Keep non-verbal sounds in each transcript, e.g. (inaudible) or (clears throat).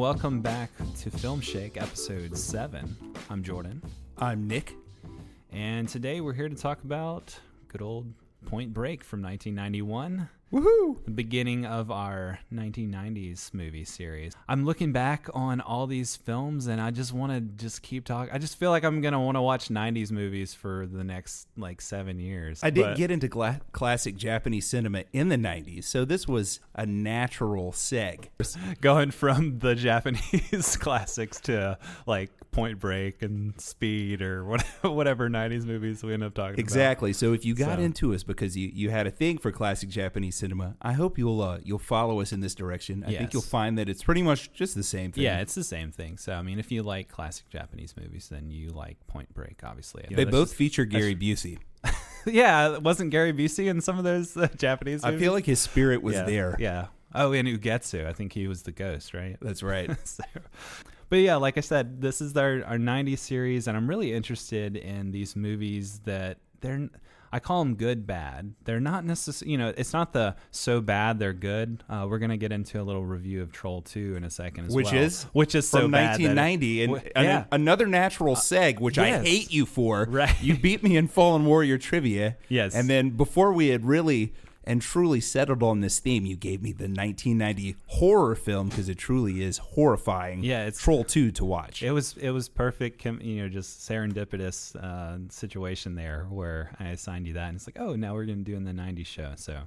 Welcome back to Film Shake, episode 7. I'm Jordan, I'm Nick. and today we're here to talk about good old Point Break from 1991, Woohoo! the beginning of our 1990s movie series. I'm looking back on all these films and I just want to just keep talking. I just feel like I'm going to want to watch 90s movies for the next like 7 years. I did But- get into gla- classic Japanese cinema in the 90s, so this was a natural seg. (laughs) going from the Japanese (laughs) classics to like Point Break and Speed or what, (laughs) whatever 90s movies we end up talking about. Exactly. So if you got So- into us because you, you had a thing for classic Japanese cinema, I hope you'll uh, you'll follow us in this direction. I Yes. think you'll find that it's pretty much just the same thing. Yeah, it's the same thing. So, I mean, if you like classic Japanese movies, then you like Point Break, obviously. Know, they both just- feature Gary Busey. (laughs) yeah, wasn't Gary Busey in some of those uh, Japanese I feel like his spirit was yeah, there. Yeah. Oh, and Ugetsu. I think he was the ghost, right? That's (laughs) right. so, but yeah, like I said, this is our our '90s series, and I'm really interested in these movies that they're. I call them good bad. They're not necessarily, you know, it's not the so bad they're good. Uh, we're gonna get into a little review of Troll Two in a second, as Which well. is which is so From bad it- 1990, and, and yeah. another natural seg, which yes. I hate you for. Right. You beat me in Fallen Warrior trivia. Yes. And then before we had really and truly settled on this theme, you gave me the 1990 horror film because it truly is horrifying. Yeah, it's- Troll 2 to watch. It was it was perfect, you know, just serendipitous uh, situation there where I assigned you that, and it's like, oh, now we're gonna do in the '90s show, so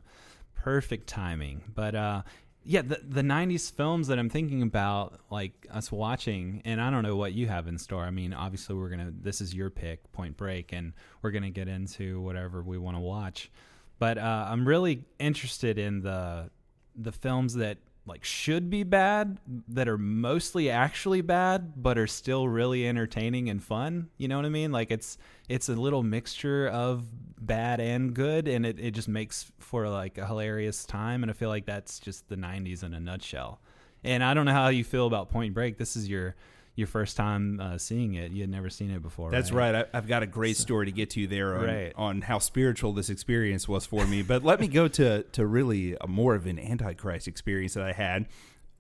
perfect timing. But uh, yeah, the the '90s films that I'm thinking about, like us watching, and I don't know what you have in store. I mean, obviously, we're gonna this is your pick, Point Break, and we're gonna get into whatever we want to watch. But uh, I'm really interested in the the films that like should be bad that are mostly actually bad but are still really entertaining and fun. You know what i mean? Like it's it's a little mixture of bad and good and it, it just makes for like a hilarious time and i feel like that's just the 90s in a nutshell. And i don't know how you feel about point break. This is your your first time uh, seeing it you had never seen it before That's right. I, I've got a great story to get to there on, Right. on how spiritual this experience was for me. But let me go to to really a more of an antichrist experience that I had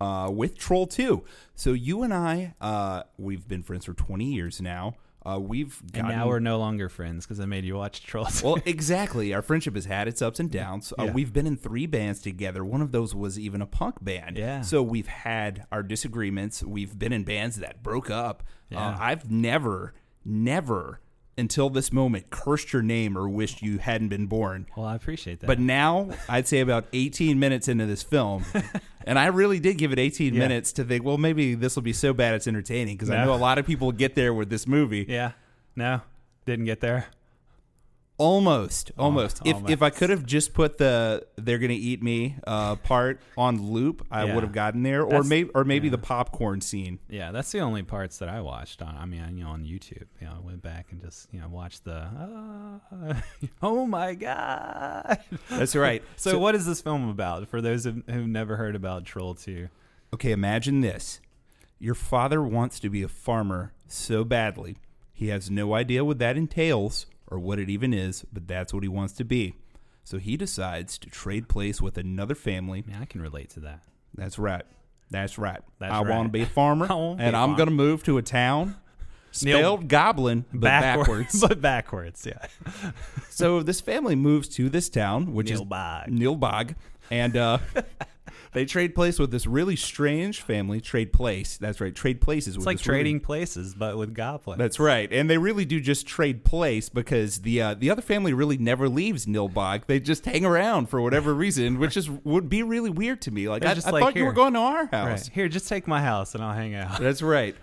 uh, with Troll Two. So you and I, uh, we've been friends for twenty years now. Uh, we've and now we're no longer friends because i made you watch trolls well, (laughs) exactly. Our friendship has had its ups and downs. Uh, Yeah. we've been in three bands together. One of those was even a punk band. Yeah. So we've had our disagreements. We've been in bands that broke up. Uh, Yeah. I've never, never until this moment cursed your name or wished you hadn't been born. well i appreciate that But now, I'd say about 18 minutes into this film, (laughs) and I really did give it 18 Yeah. minutes to think, well, maybe this will be so bad it's entertaining because I know a lot of people get there with this movie. yeah no didn't get there Almost, almost. If if I could have just put the "they're gonna eat me" uh, part on loop, I Yeah. would have gotten there. Or That's- maybe, or maybe yeah. the popcorn scene. Yeah, that's the only parts that I watched on. I mean, you know, on YouTube. You know, I went back and just you know watched the. Uh, (laughs) oh my god! That's right. (laughs) So, what is this film about? For those who- who've never heard about Troll Two, Okay, imagine this: your father wants to be a farmer so badly, he has no idea what that entails or what it even is, but that's what he wants to be. So he decides to trade place with another family. man, I can relate to that. That's right. That's right. That's I want to be a farmer, (laughs) I wanna be and I'm going to move to a town (laughs) Neil- spelled goblin, but backwards. (laughs) but backwards. Yeah, so this family moves to this town, which is Nilbog. Nilbog, and uh, they trade place with this really strange family. Trade place. That's right. Trade places. It's like trading places, but with goblins. That's right, and they really do just trade place because the uh, the other family really never leaves Nilbog. They just hang around for whatever (laughs) reason, which is would be really weird to me. Like They're I, just I like, thought you were going to our house. right. Here, just take my house and I'll hang out. That's right.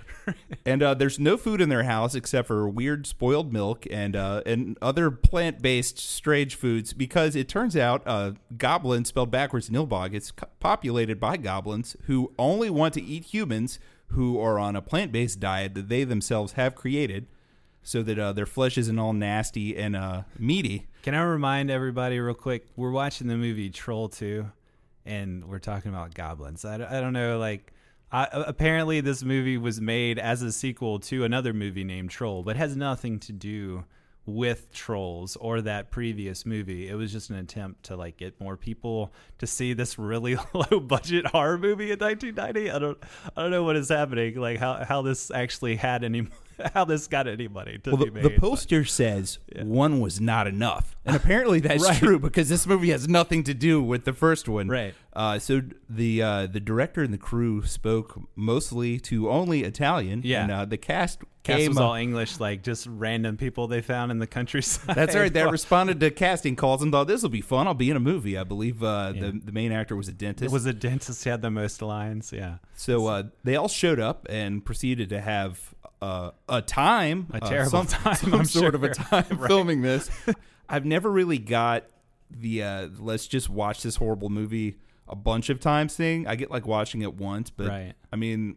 And uh, there's no food in their house except for weird spoiled milk and uh, and other plant based strange foods because it turns out uh, goblin spelled backwards Nilbog it's populated by goblins who only want to eat humans who are on a plant based diet that they themselves have created so that uh, their flesh isn't all nasty and uh, meaty. Can I remind everybody real quick? We're watching the movie Troll 2, and we're talking about goblins. I don't know, like, Apparently this movie was made as a sequel to another movie named Troll, but has nothing to do with trolls or that previous movie it was just an attempt to like get more people to see this really (laughs) low budget horror movie in 1990 i don't i don't know what is happening like how how this actually had any (laughs) how this got anybody to Well, be the, made the but- poster says one was not enough, and apparently (laughs) that's Right. true because this movie has nothing to do with the first one. Right. Uh, so the uh, the director and the crew spoke mostly to only Italian. Yeah. And uh, the cast cast came. was all english like just random people they found in the countryside that's right. They (laughs) responded to casting calls and thought this will be fun. I'll be in a movie. I believe uh, Yeah. the the main actor was a dentist. it was a dentist who had the most lines yeah So uh, they all showed up and proceeded to have uh, a time, A uh, terrible some, time, some I'm sort of a sure. time (laughs) filming this. (laughs) I've never really got the uh, let's just watch this horrible movie a bunch of times thing. I get like watching it once, but Right. I mean.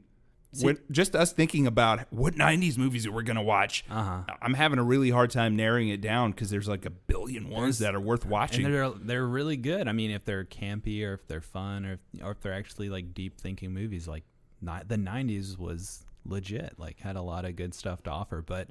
When, just us thinking about what '90s movies that we're gonna watch, Uh-huh. I'm having a really hard time narrowing it down because there's like a billion ones that are worth watching. and they're they're really good. I mean, if they're campy or if they're fun or if, or if they're actually like deep thinking movies, like not, the '90s was legit. Like had a lot of good stuff to offer, but.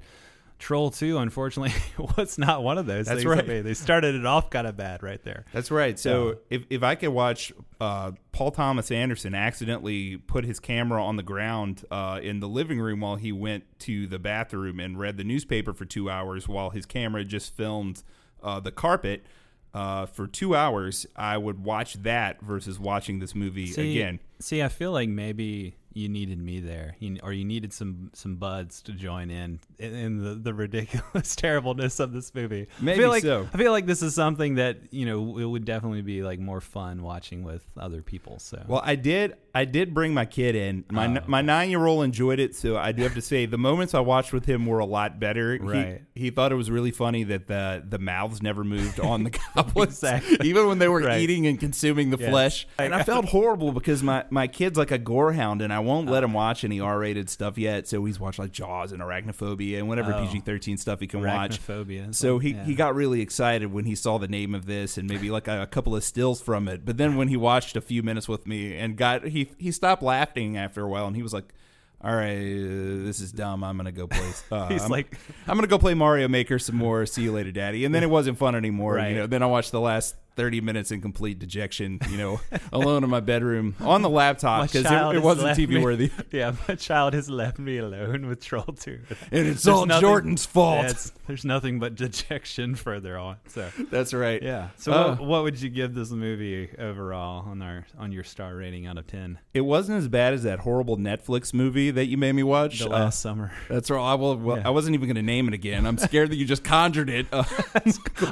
Troll 2, unfortunately, (laughs) was not one of those. That's right. they started it off kind of bad right there. That's right. So Yeah. if, if I could watch uh, Paul Thomas Anderson accidentally put his camera on the ground uh, in the living room while he went to the bathroom and read the newspaper for two hours while his camera just filmed uh, the carpet uh, for two hours, I would watch that versus watching this movie See, again. See, I feel like maybe you needed me there, you, or you needed some some buds to join in in, the, the ridiculous (laughs) terribleness of this movie. I Maybe feel like, so. I feel like this is something that you know it would definitely be like more fun watching with other people. So Well, I did. I did bring my kid in. My Oh, my nine year old enjoyed it, so I do have to say the moments I watched with him were a lot better. He- Right. He, thought it was really funny that the the mouths never moved on the (laughs) goblins, Exactly. even when they were Right. eating and consuming the Yes. flesh. And I felt horrible because my my kid's like a gore hound, and I won't let him watch any R rated stuff yet. So he's watched like Jaws and Arachnophobia and whatever Oh. PG thirteen stuff he can watch. arachnophobia. So he, yeah. he got really excited when he saw the name of this and maybe like a, a couple of stills from it. But then when he watched a few minutes with me and got he he stopped laughing after a while and he was like, "All right, uh, this is dumb. I'm gonna go play." (laughs) Uh, He's I'm, like- "I'm gonna go play Mario Maker some more. See you later, Daddy." And then it wasn't fun anymore. Right. You know. Then I watched the last. 30 minutes in complete dejection, you know, (laughs) alone in my bedroom on the laptop because it, it wasn't TV me- worthy. (laughs) Yeah, my child has left me alone with Troll 2. And it's There's all nothing- Jordan's fault. Yeah, there's nothing but dejection (laughs) further on. So That's right. yeah. So Uh, what, what would you give this movie overall on our on your star rating out of ten? It wasn't as bad as that horrible Netflix movie that you made me watch. The Uh, last summer. That's right. I, will, well, Yeah. I wasn't even going to name it again. I'm scared that you just conjured it. Uh,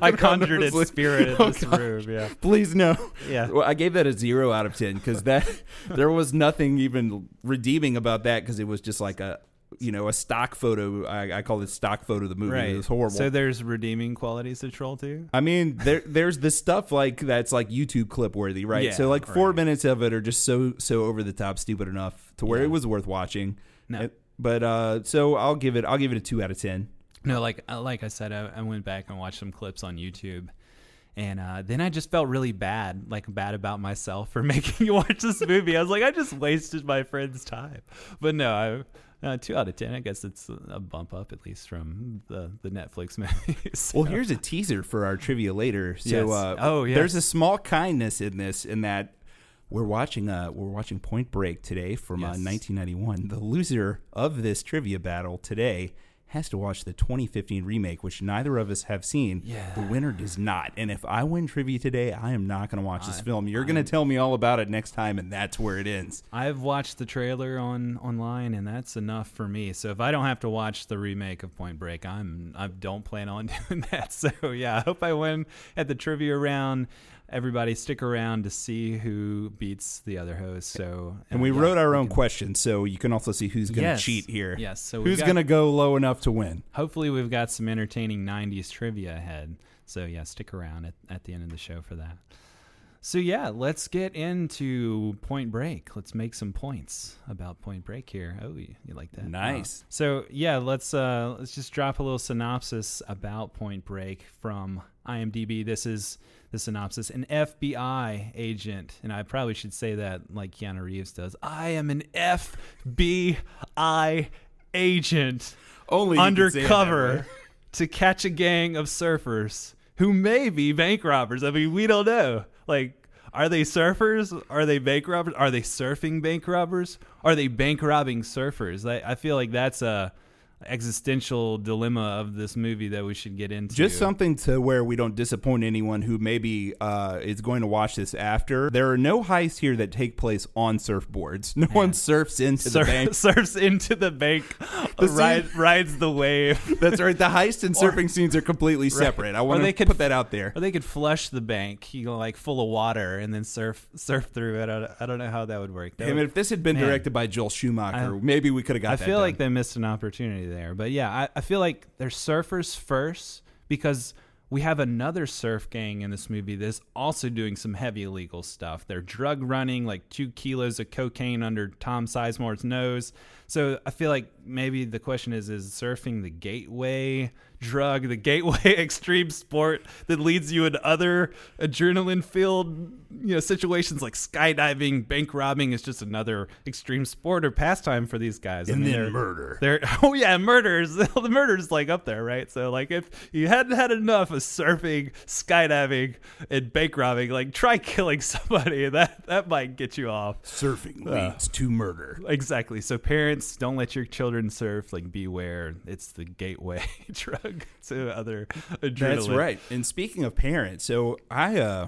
I conjured its honestly. spirit in Oh, this God. Room. Yeah. (laughs) Please no. Yeah. Well, I gave that a zero out of ten because that (laughs) there was nothing even redeeming about that because it was just like a you know a stock photo. I, I call it stock photo of the movie. It was horrible. So there's redeeming qualities to Troll 2? I mean, there there's this stuff like that's like YouTube clip worthy, right? Yeah, so like four right. minutes of it are just so so over the top, stupid enough to where Yeah. it was worth watching. No. Uh, But uh, so I'll give it I'll give it a two out of ten. No, like uh, like I said, I, I went back and watched some clips on YouTube, and uh, then I just felt really bad, like bad about myself for (laughs) making you watch this movie. I was like, I just wasted my friend's time. But no, I. Uh, two out of ten. I guess it's a bump up at least from the the Netflix (laughs) movies. Well, here's a teaser for our trivia later. So, Yes. uh, Oh, yes. there's a small kindness in this, in that we're watching uh we're watching Point Break today from uh, 1991. The loser of this trivia battle today has to watch the 2015 remake, which neither of us have seen. Yeah. The winner does not. And if I win trivia today, I am not going to watch this film. You're going to tell me all about it next time, and that's where it ends. I've watched the trailer on online, and that's enough for me. So if I don't have to watch the remake of Point Break, I'm I don't plan on (laughs) doing that. So yeah, I hope I win at the trivia round. Everybody, stick around to see who beats the other host. So And we yeah, wrote our own can- questions, so you can also see who's going to Yes. cheat here. Yes, so who's going to go low enough to win? Hopefully, we've got some entertaining '90s trivia ahead. So yeah, stick around at, at the end of the show for that. So yeah, let's get into Point Break. Let's make some points about Point Break here. Oh, you, you like that? Nice. Uh, so yeah, let's uh, let's just drop a little synopsis about Point Break from IMDb. This is the synopsis: An FBI agent, and I probably should say that like Keanu Reeves does. I am an FBI agent Only you can say it that undercover (laughs) to catch a gang of surfers who may be bank robbers. I mean, we don't know. Like, are they surfers? Are they bank robbers? Are they surfing bank robbers? Are they bank robbing surfers? I, I feel like that's a existential dilemma of this movie that we should get into. Just something to where we don't disappoint anyone who maybe uh, is going to watch this after. There are no heists here that take place on surfboards. No one surfs into Sur- the bank. (laughs) surfs into the bank, The ride, rides the wave. (laughs) That's right. The heist and surfing scenes are completely separate. I want to could put that out there. Or they could flush the bank, you know, like full of water, and then surf surf through it. I don't, I don't know how that would work. That I mean, would- if this had been Man. directed by Joel Schumacher, I- maybe we could have got I feel done. like they missed an opportunity there. But yeah, I, I feel like they're surfers first because we have another surf gang in this movie that's also doing some heavy illegal stuff. They're drug running like two kilos of cocaine under Tom Sizemore's nose. So I feel like maybe the question is is surfing the gateway drug, the gateway (laughs) extreme sport that leads you into other adrenaline filled you know situations like skydiving, bank robbing is just another extreme sport or pastime for these guys. I And mean, then they're- murder. They're (laughs) oh yeah, murders. (laughs) the murders like up there, right? So like if you hadn't had enough of surfing, skydiving, and bank robbing, like try killing somebody. That that might get you off. surfing Uh. leads to murder. Exactly. So parents, don't let your children surf. Like beware, it's the gateway drug (laughs) to other adrenaline. That's right. And speaking of parents, so I uh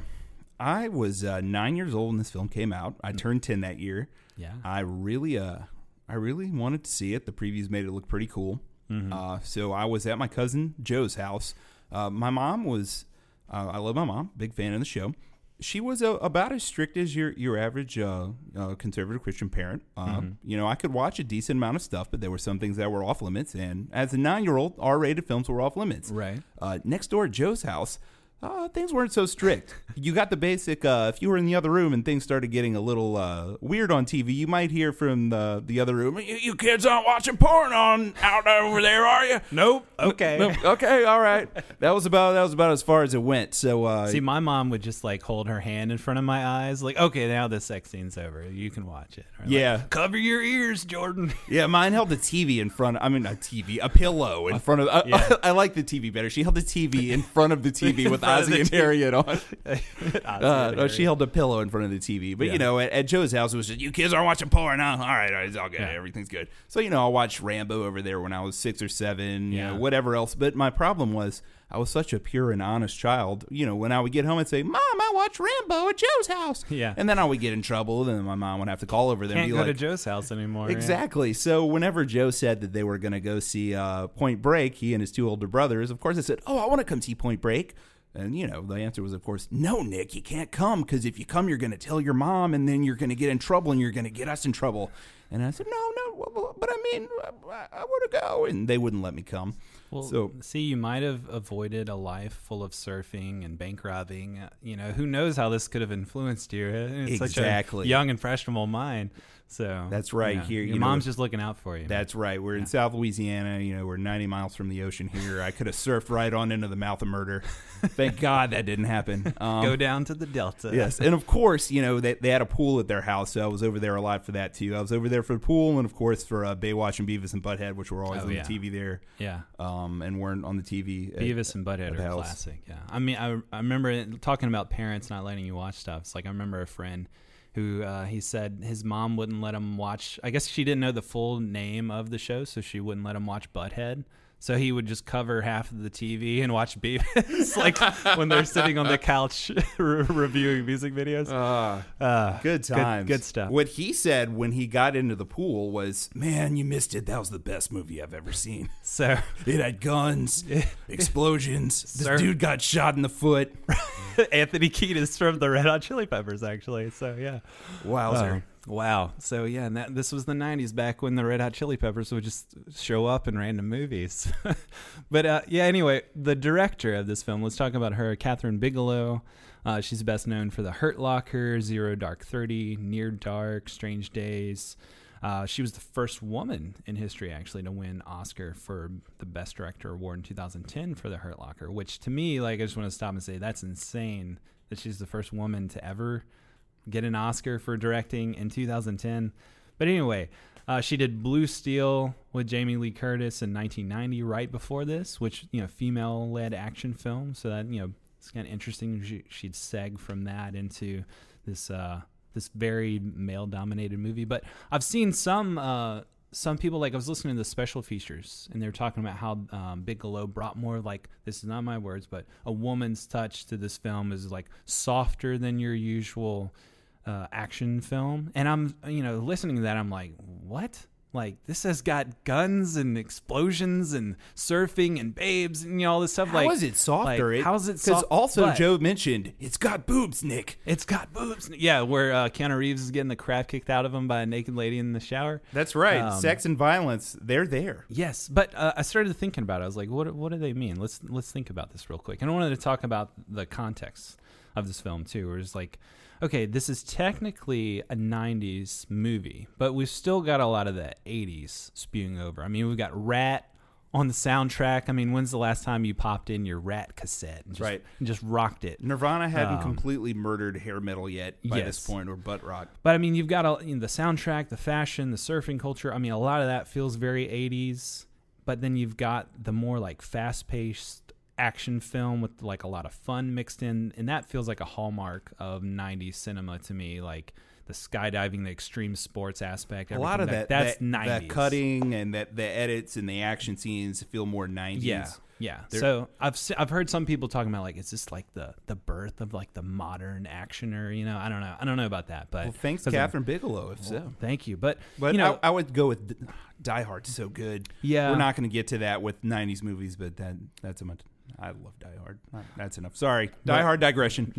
I was uh, nine years old when this film came out. I turned ten that year. Yeah. I really uh I really wanted to see it. The previews made it look pretty cool. Mm-hmm. Uh, so I was at my cousin Joe's house. Uh, my mom was uh, I love my mom, big fan of the show. She was uh, about as strict as your your average uh, uh, conservative Christian parent. Uh, Mm-hmm. You know, I could watch a decent amount of stuff, but there were some things that were off limits. And as a nine year old, R rated films were off limits. Right. Uh, next door at Joe's house, uh, things weren't so strict. you got the basic. Uh, if you were in the other room and things started getting a little uh, weird on TV, you might hear from the the other room. You, you kids aren't watching porn on out over there, are you? Nope. (laughs) Okay. Nope. okay, all right. That was about that was about as far as it went. So uh, See, my mom would just like hold her hand in front of my eyes, like, "Okay, now the sex scene's over. You can watch it." Or, like, Yeah. cover your ears, Jordan. (laughs) Yeah, mine held the TV in front. I mean, a TV, a pillow in front of. I, Yeah. (laughs) I, like the TV better. She held the TV in front of the TV with front of the Ozzie and. Harriet on. (laughs) Uh, no, she held a pillow in front of the TV. But Yeah. you know, at, at Joe's house, it was just you kids aren't watching porn. Huh? All right, all right, it's all good. Yeah. Everything's good. So you know, I watched Rambo over there when I was six or seven. You know, whatever else. But my problem was. I was such a pure and honest child. You know, when I would get home and say, "Mom, I watched Rambo at Joe's house," Yeah. and then I would get in trouble. And then my mom would have to call over there Can't and go be to Joe's house anymore. yeah. Exactly. So whenever Joe said that they were going to go see uh, Point Break, he and his two older brothers, of course, I said, "Oh, I want to come see Point Break." And you know, the answer was, of course, "No, Nick, you can't come because if you come, you're going to tell your mom, and then you're going to get in trouble, and you're going to get us in trouble." And I said, "No, no, but I mean, I, I want to go," and they wouldn't let me come. Well, so see, you might have avoided a life full of surfing and bank robbing. Uh, You know, who knows how this could have influenced you? It's such Exactly. a young, and impressionable mind. So That's right, you know, here, your you know, mom's just looking out for you. That's right. We're in South Louisiana. You know, we're 90 miles from the ocean here. I could have surfed right on into the mouth of murder. (laughs) Thank God that didn't happen. Um, Go down to the delta. Yes, and of course, you know they, they had a pool at their house, so I was over there a lot for that too. I was over there for the pool, and of course for uh, Baywatch and Beavis and Butthead, which were always Oh, on yeah. the TV there, yeah. um, and weren't on the TV. at- Beavis and Butthead at are house. classic. Yeah, I mean, I, I remember talking about parents not letting you watch stuff. It's like I remember a friend who uh, he said his mom wouldn't let him watch. I guess she didn't know the full name of the show, so she wouldn't let him watch Butthead. So he would just cover half of the TV and watch Beavis, (laughs) like when they're sitting on the couch (laughs) re- reviewing music videos. Uh, Good times, good stuff. What he said when he got into the pool was, "Man, you missed it. That was the best movie I've ever seen. (laughs) So It had guns, explosions. This Sir. dude got shot in the foot. Anthony Kiedis from the Red Hot Chili Peppers, actually. So yeah. Wowzer." Oh, wow. So yeah, and that this was the '90s, back when the Red Hot Chili Peppers would just show up in random movies. (laughs) but uh, yeah, anyway, the director of this film. Let's talk about her, Kathryn Bigelow. Uh, she's best known for The Hurt Locker, Zero Dark Thirty, Near Dark, Strange Days. Uh, she was the first woman in history actually to win Oscar for the Best Director award in 2010 for The Hurt Locker, which to me, like, I just want to stop and say that's insane that she's the first woman to ever get an Oscar for directing in 2010. But anyway, Uh, she did Blue Steel with Jamie Lee Curtis in 1990, right before this, which you know, female-led action film. So that you know, it's kind of interesting. She, she'd seg from that into this uh, this very male-dominated movie. But I've seen some uh, some people like I was listening to the special features, and they were talking about how um, Bigelow brought more like this is not my words, but a woman's touch to this film is like softer than your usual uh, action film. And I'm you know listening to that, I'm like, what? Like this has got guns and explosions and surfing and babes and you know all this stuff. How like, is it softer? Like, It- how's it? Because also but- Joe mentioned it's got boobs, Nick. it's got boobs. Yeah, where uh, Keanu Reeves is getting the crap kicked out of him by a naked lady in the shower. That's right. Um, Sex and violence, they're there. Yes, but uh, I started thinking about it. I was like, what what do they mean? Let's let's think about this real quick. And I wanted to talk about the context of this film too. Where it's like, okay, this is technically a '90s movie, but we've still got a lot of the '80s spewing over. I mean, we've got Rat on the soundtrack. I mean, when's the last time you popped in your Rat cassette and just, Right. and just rocked it? Nirvana hadn't Um, completely murdered hair metal yet by yes. this point, or butt rock. But I mean, you've got a, you know, the soundtrack, the fashion, the surfing culture. I mean, a lot of that feels very 80s. But then you've got the more like fast paced action film with like a lot of fun mixed in. And that feels like a hallmark of 90s cinema to me. Like the skydiving, the extreme sports aspect. A lot of everything. that, That's that, 90s. that cutting and that the edits and the action scenes feel more 90s. Yeah, yeah. They're- so I've I've heard some people talking about like, is this like the the birth of like the modern actioner? You know, I don't know. I don't know about that, but Well, thanks, I'm- Kathryn Bigelow, if so. Thank you, but But you know, I, I would go with Die Hard's so good. Yeah. We're not going to get to that with 90s movies, but that that's a much. I love Die Hard. That's enough. Sorry. Die But- Hard digression.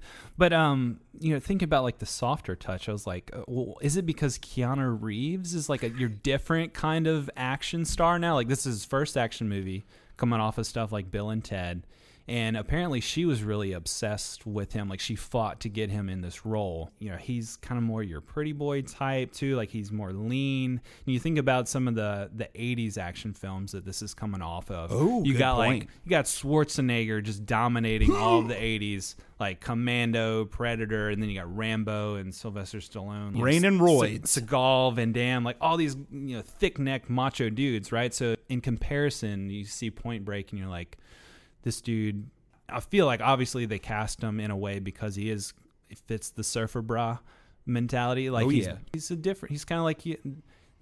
(laughs) but um, you know, think about like the softer touch. I was like, uh, well, is it because Keanu Reeves is like a your different kind of action star now? Like this is his first action movie, coming off of stuff like Bill and Ted, and apparently she was really obsessed with him. Like she fought to get him in this role. You know, he's kind of more your pretty boy type too. Like he's more lean. And you think about some of the the '80s action films that this is coming off of. Oh, you got point. like you got Schwarzenegger just dominating all of the (gasps) 80s, like Commando, Predator, and then you got Rambo and Sylvester Stallone. know, Rain and. Se- Seagal, Van Damme, like all these you know thick neck macho dudes, right? So in comparison, you see Point Break and you're like, this dude. I feel like obviously they cast him in a way because he is fits the surfer bra mentality. Like Oh, he's yeah. he's a different. He's kind of like. He,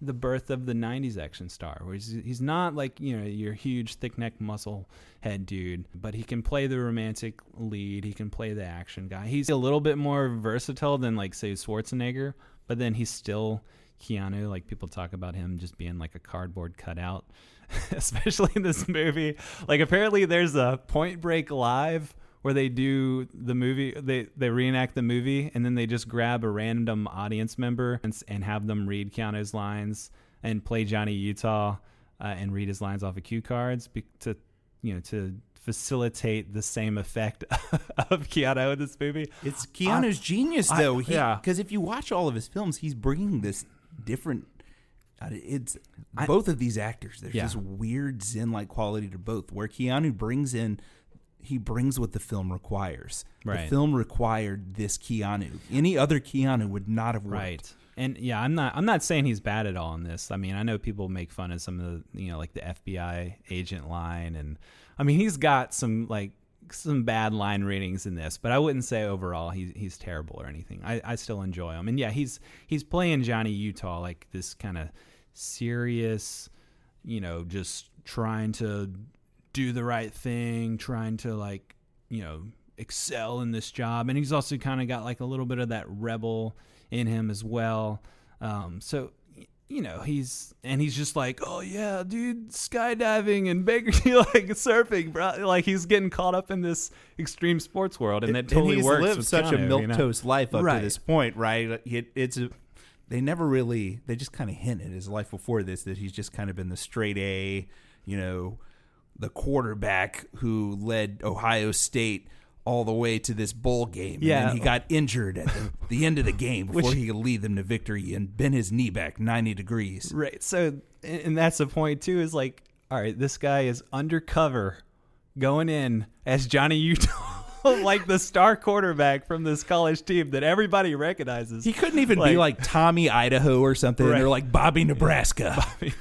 the birth of the 90s action star where he's, he's not like you know your huge thick neck muscle head dude but he can play the romantic lead he can play the action guy he's a little bit more versatile than like say schwarzenegger but then he's still keanu like people talk about him just being like a cardboard cutout (laughs) especially in this movie like apparently there's a point break live where they do the movie they they reenact the movie and then they just grab a random audience member and, and have them read Keanu's lines and play Johnny Utah uh, and read his lines off of cue cards be, to you know to facilitate the same effect (laughs) of Keanu in this movie. It's Keanu's genius, I- though. He, yeah. Because if you watch all of his films, he's bringing this different. It's both of these actors. There's Yeah. this weird zen-like quality to both, where Keanu brings in, he brings what the film requires. The film required this Keanu. Any other Keanu would not have worked. Right. And yeah, I'm not I'm not saying he's bad at all in this. I mean, I know people make fun of some of the, you know, like the FBI agent line and I mean, he's got some like some bad line readings in this, but I wouldn't say overall he's he's terrible or anything. I, I still enjoy him. And yeah, he's he's playing Johnny Utah like this kind of serious, you know, just trying to do the right thing, trying to like, you know, excel in this job. And he's also kind of got like a little bit of that rebel in him as well. Um, so, you know, he's, and he's just like, oh yeah, dude, skydiving and Baker, (laughs) like surfing, bro. Like he's getting caught up in this extreme sports world. And that totally and he's works. lived such a Keanu, milk you know? life up Right. to this point, right? It, it's a, they never really they just kind of hinted his life before this that he's just kind of been the straight A, you know, the quarterback who led Ohio State all the way to this bowl game. and Yeah. then he got injured at the, the end of the game (laughs) before Which- he could lead them to victory and bent his knee back ninety degrees. Right. So, and and that's the point too. Is like, all right, this guy is undercover, going in as Johnny Utah. (laughs) like the star quarterback from this college team that everybody recognizes. He couldn't even Like- be like Tommy Idaho or something, Right. or like Bobby Nebraska. (laughs)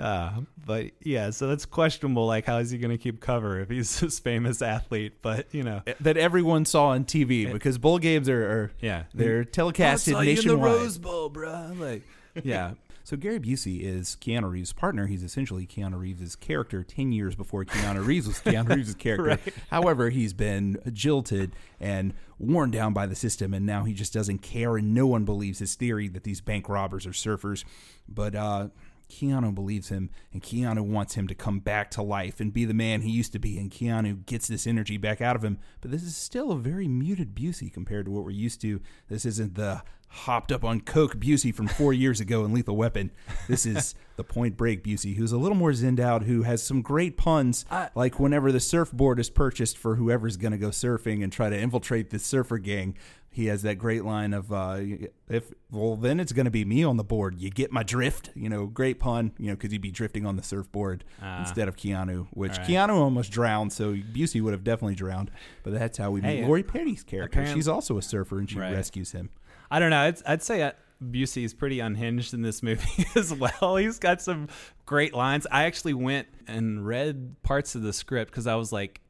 uh, but yeah, so that's questionable. Like, how is he going to keep cover if he's (laughs) this famous athlete? But you know, that everyone saw on TV because bowl games are, are yeah, they're telecasted I saw you in the. Rose Bowl, bro. Like, (laughs) yeah, So Gary Busey is Keanu Reeves' partner. He's essentially Keanu Reeves' character ten years before Keanu Reeves was Keanu (laughs) Reeves' character. Right. However, he's been jilted and worn down by the system, and now he just doesn't care, and no one believes his theory that these bank robbers are surfers. But uh, Keanu believes him, and Keanu wants him to come back to life and be the man he used to be. And Keanu gets this energy back out of him. But this is still a very muted Busey compared to what we're used to. This isn't the hopped up on coke Busey from four years ago in Lethal Weapon. This is (laughs) the Point Break Busey, who's a little more zinned out, who has some great puns, like whenever the surfboard is purchased for whoever's going to go surfing and try to infiltrate the surfer gang. He has that great line of, uh, "If well, then it's going to be me on the board. You get my drift." You know, great pun. You know, because he'd be drifting on the surfboard Ah. instead of Keanu, which right. Keanu almost drowned, so Busey would have definitely drowned. But that's how we meet Lori Petty's character. She's also a surfer, and she Right. rescues him. I don't know. I'd, I'd say uh, Busey is pretty unhinged in this movie (laughs) as well. He's got some great lines. I actually went and read parts of the script because I was like,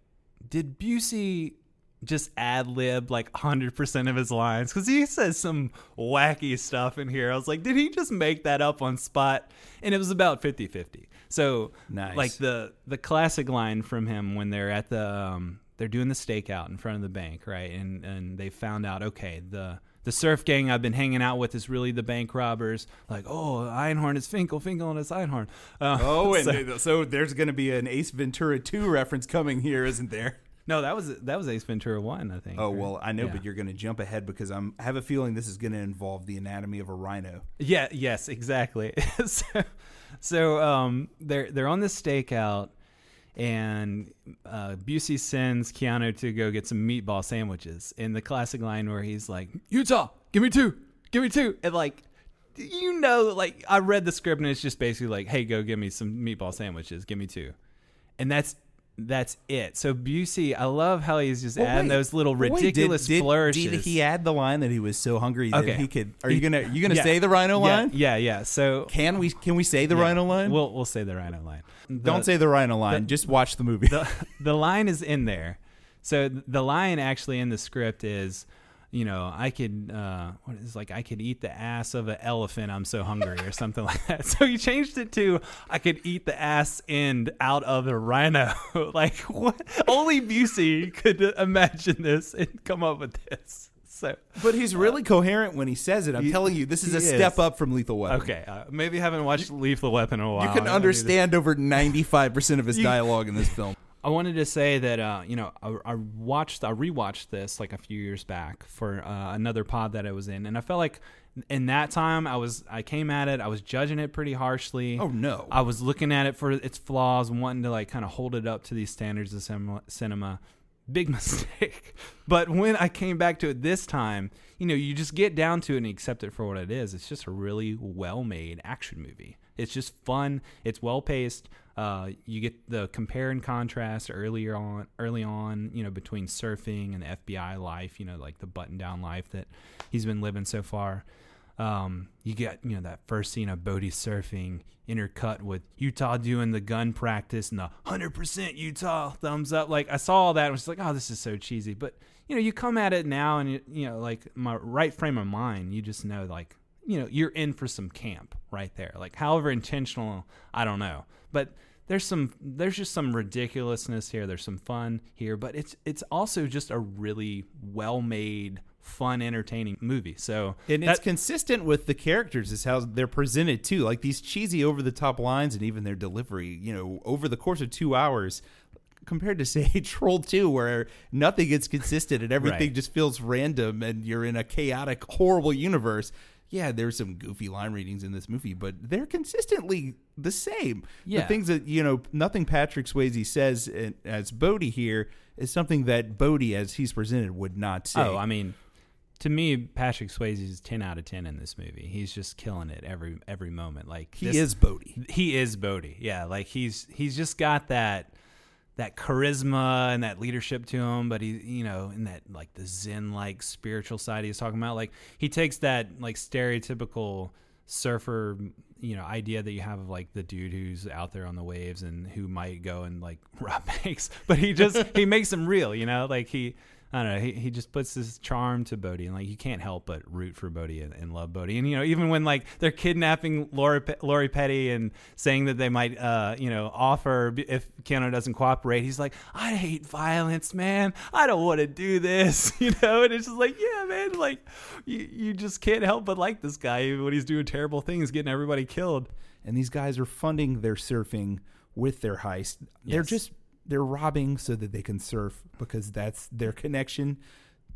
did Busey just ad lib like 100% of his lines? Because he says some wacky stuff in here. I was like, did he just make that up on spot? And it was about 50 50. So, Nice. like the the classic line from him when they're at the um, they're doing the stakeout in front of the bank, right? And and they found out, okay, the the surf gang I've been hanging out with is really the bank robbers. Like, oh, Einhorn is Finkel, Finkel is Einhorn. Uh, (laughs) Oh, and (laughs) so- so, there's going to be an Ace Ventura 2 reference coming here, isn't there? no, that was that was Ace Ventura one, I think. Oh, right? well, I know, Yeah. but you're going to jump ahead because I'm, I have a feeling this is going to involve the anatomy of a rhino. Yeah. Yes. Exactly. (laughs) so, so um, they're they're on this stakeout, and uh, Busey sends Keanu to go get some meatball sandwiches. In the classic line where he's like, "Utah, give me two, give me two. and like. You know, like I read the script and it's just basically like, "Hey, go give me some meatball sandwiches. Give me two. and that's that's it. So Busey, I love how he's just adding wait. those little Wait, did- ridiculous did, flourishes. Did he add the line that he was so hungry that Okay. he could? Are you gonna you gonna Yeah. say the rhino Yeah, line? Yeah, yeah. So Can we can we say the yeah, rhino line? We'll we'll say the rhino line. Don't say the rhino line. just watch the movie. the the line is in there. So the line actually in the script is, you know, I could uh what is like I could eat the ass of an elephant. I'm so hungry or something (laughs) like that. So he changed it to I could eat the ass end out of a rhino. (laughs) like what? Only Busey could imagine this and come up with this. So but he's really coherent when he says it. I'm He- telling you, this is a is. step up from Lethal Weapon. okay, uh, maybe I haven't watched Lethal Weapon in a while. You can don't need to- understand over 95% of his You- dialogue in this film. I wanted to say that uh, you know I, I watched I rewatched this like a few years back for uh, another pod that I was in, and I felt like in that time I was I came at it I was judging it pretty harshly. Oh no. I was looking at it for its flaws and wanting to like kind of hold it up to these standards of cinema. cinema. Big (laughs) mistake. but when I came back to it this time, you know, you just get down to it and accept it for what it is. It's just a really well-made action movie. It's just fun. It's well paced. Uh, you get the compare and contrast earlier on, early on, you know, between surfing and the FBI life. You know, like the button-down life that he's been living so far. Um, you get you know that first scene of Bodhi surfing intercut with Utah doing the gun practice and the hundred percent Utah thumbs up. Like I saw all that and was like, oh, this is so cheesy. But you know, you come at it now and you, you know, like my right frame of mind, you just know like you know you're in for some camp right there. Like however intentional, I don't know, but there's some there's just some ridiculousness here. There's some fun here, but it's it's also just a really well made, fun, entertaining movie. So And that- it's consistent with the characters, is how they're presented too. Like these cheesy, over the top lines, and even their delivery. You know, over the course of two hours, compared to (laughs) say Troll Two, where nothing gets consistent and everything Right. just feels random, and you're in a chaotic, horrible universe. Yeah, there's some goofy line readings in this movie, but they're consistently the same. Yeah. The things that you know, nothing Patrick Swayze says as Bodhi here is something that Bodhi, as he's presented, would not say. Oh, I mean, to me, Patrick Swayze is ten out of ten in this movie. He's just killing it every every moment. Like he this- is Bodhi. he is Bodhi. Yeah, like he's he's just got that that charisma and that leadership to him, but he, you know, in that like the Zen like spiritual side he's talking about, like he takes that like stereotypical surfer, you know, idea that you have of like the dude who's out there on the waves and who might go and like (laughs) rob banks, but he just he (laughs) makes him real, you know, like he I don't know. He, he just puts this charm to Bodhi, and like you can't help but root for Bodhi and, and love Bodhi. And you know, even when like they're kidnapping Lori Lori Petty and saying that they might, uh, you know, offer if Keanu doesn't cooperate, he's like, I hate violence, man. I don't want to do this, (laughs) you know. And it's just like, yeah, man, like you you just can't help but like this guy even when he's doing terrible things, getting everybody killed. And these guys are funding their surfing with their heist. They're just they're robbing so that they can surf because that's their connection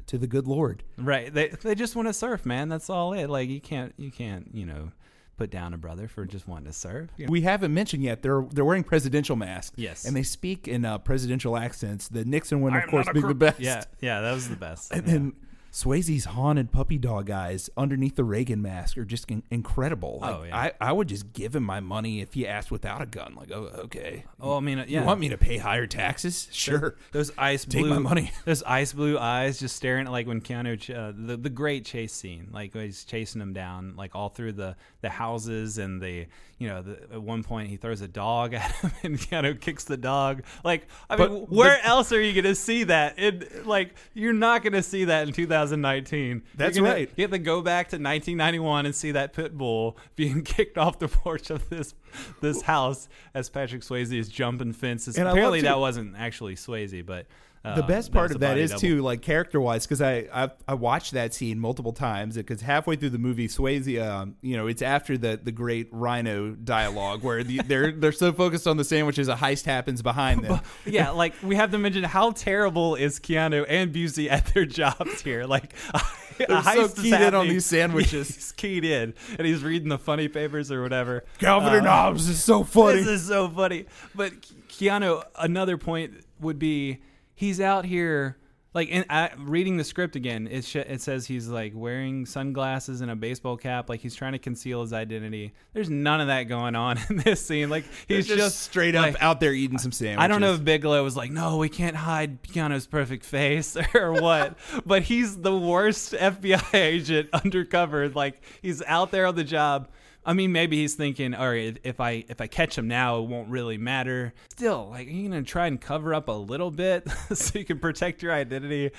to the good Lord. Right. They they just want to surf, man. That's all it. Like you can't you can't you know put down a brother for just wanting to surf. You know? We haven't mentioned yet they're they're wearing presidential masks. Yes. and they speak in uh, presidential accents. The Nixon one, of course, being the best. Yeah, yeah, that was the best. And Yeah. then Swayze's haunted puppy dog eyes underneath the Reagan mask are just in- incredible. Like, Oh, yeah. I, I would just give him my money if he asked without a gun. Like, oh, okay. oh, I mean, uh, yeah. You want me to pay higher taxes? Sure. Those ice blue, Take my money. (laughs) Those ice blue eyes, just staring at like when Keanu, ch- uh, the the great chase scene, like he's chasing him down, like all through the the houses and the, you know, the, at one point he throws a dog (laughs) at him and Keanu kicks the dog. Like, I mean, But- where else are you gonna see that? It like you're not gonna see that in 2019. That's gonna- right. You have to go back to 1991 and see that pit bull (laughs) being kicked off the porch of this this house as Patrick Swayze is jumping fences. And Apparently, that wasn't actually Swayze, but the best part of that is double. too, like character wise, because I, I I watched that scene multiple times because halfway through the movie, Swayze, um, you know, it's after the the great Rhino dialogue where the, (laughs) they're they're so focused on the sandwiches, a heist happens behind them. (laughs) yeah, like we have to mention how terrible is Keanu and Busey (laughs) at their jobs here. Like, a They're so heist is keyed in on these sandwiches. He's keyed in, and he's reading the funny papers or whatever. Calvin Uh, and Hobbes is so funny. This is so funny. But Keanu, another point would be he's out here. Like in, reading the script again, it sh- it says he's like wearing sunglasses and a baseball cap, like he's trying to conceal his identity. There's none of that going on (laughs) in this scene. Like he's He's just, straight up like, out there eating some sandwiches. I don't know if Bigelow was like, no, we can't hide Keanu's perfect face (laughs) or what, but he's the worst FBI agent (laughs) undercover. Like he's out there on the job. I mean, maybe he's thinking, all right, if I if I catch him now, it won't really matter. Still, like, are you gonna try and cover up a little bit (laughs) so you can protect your identity?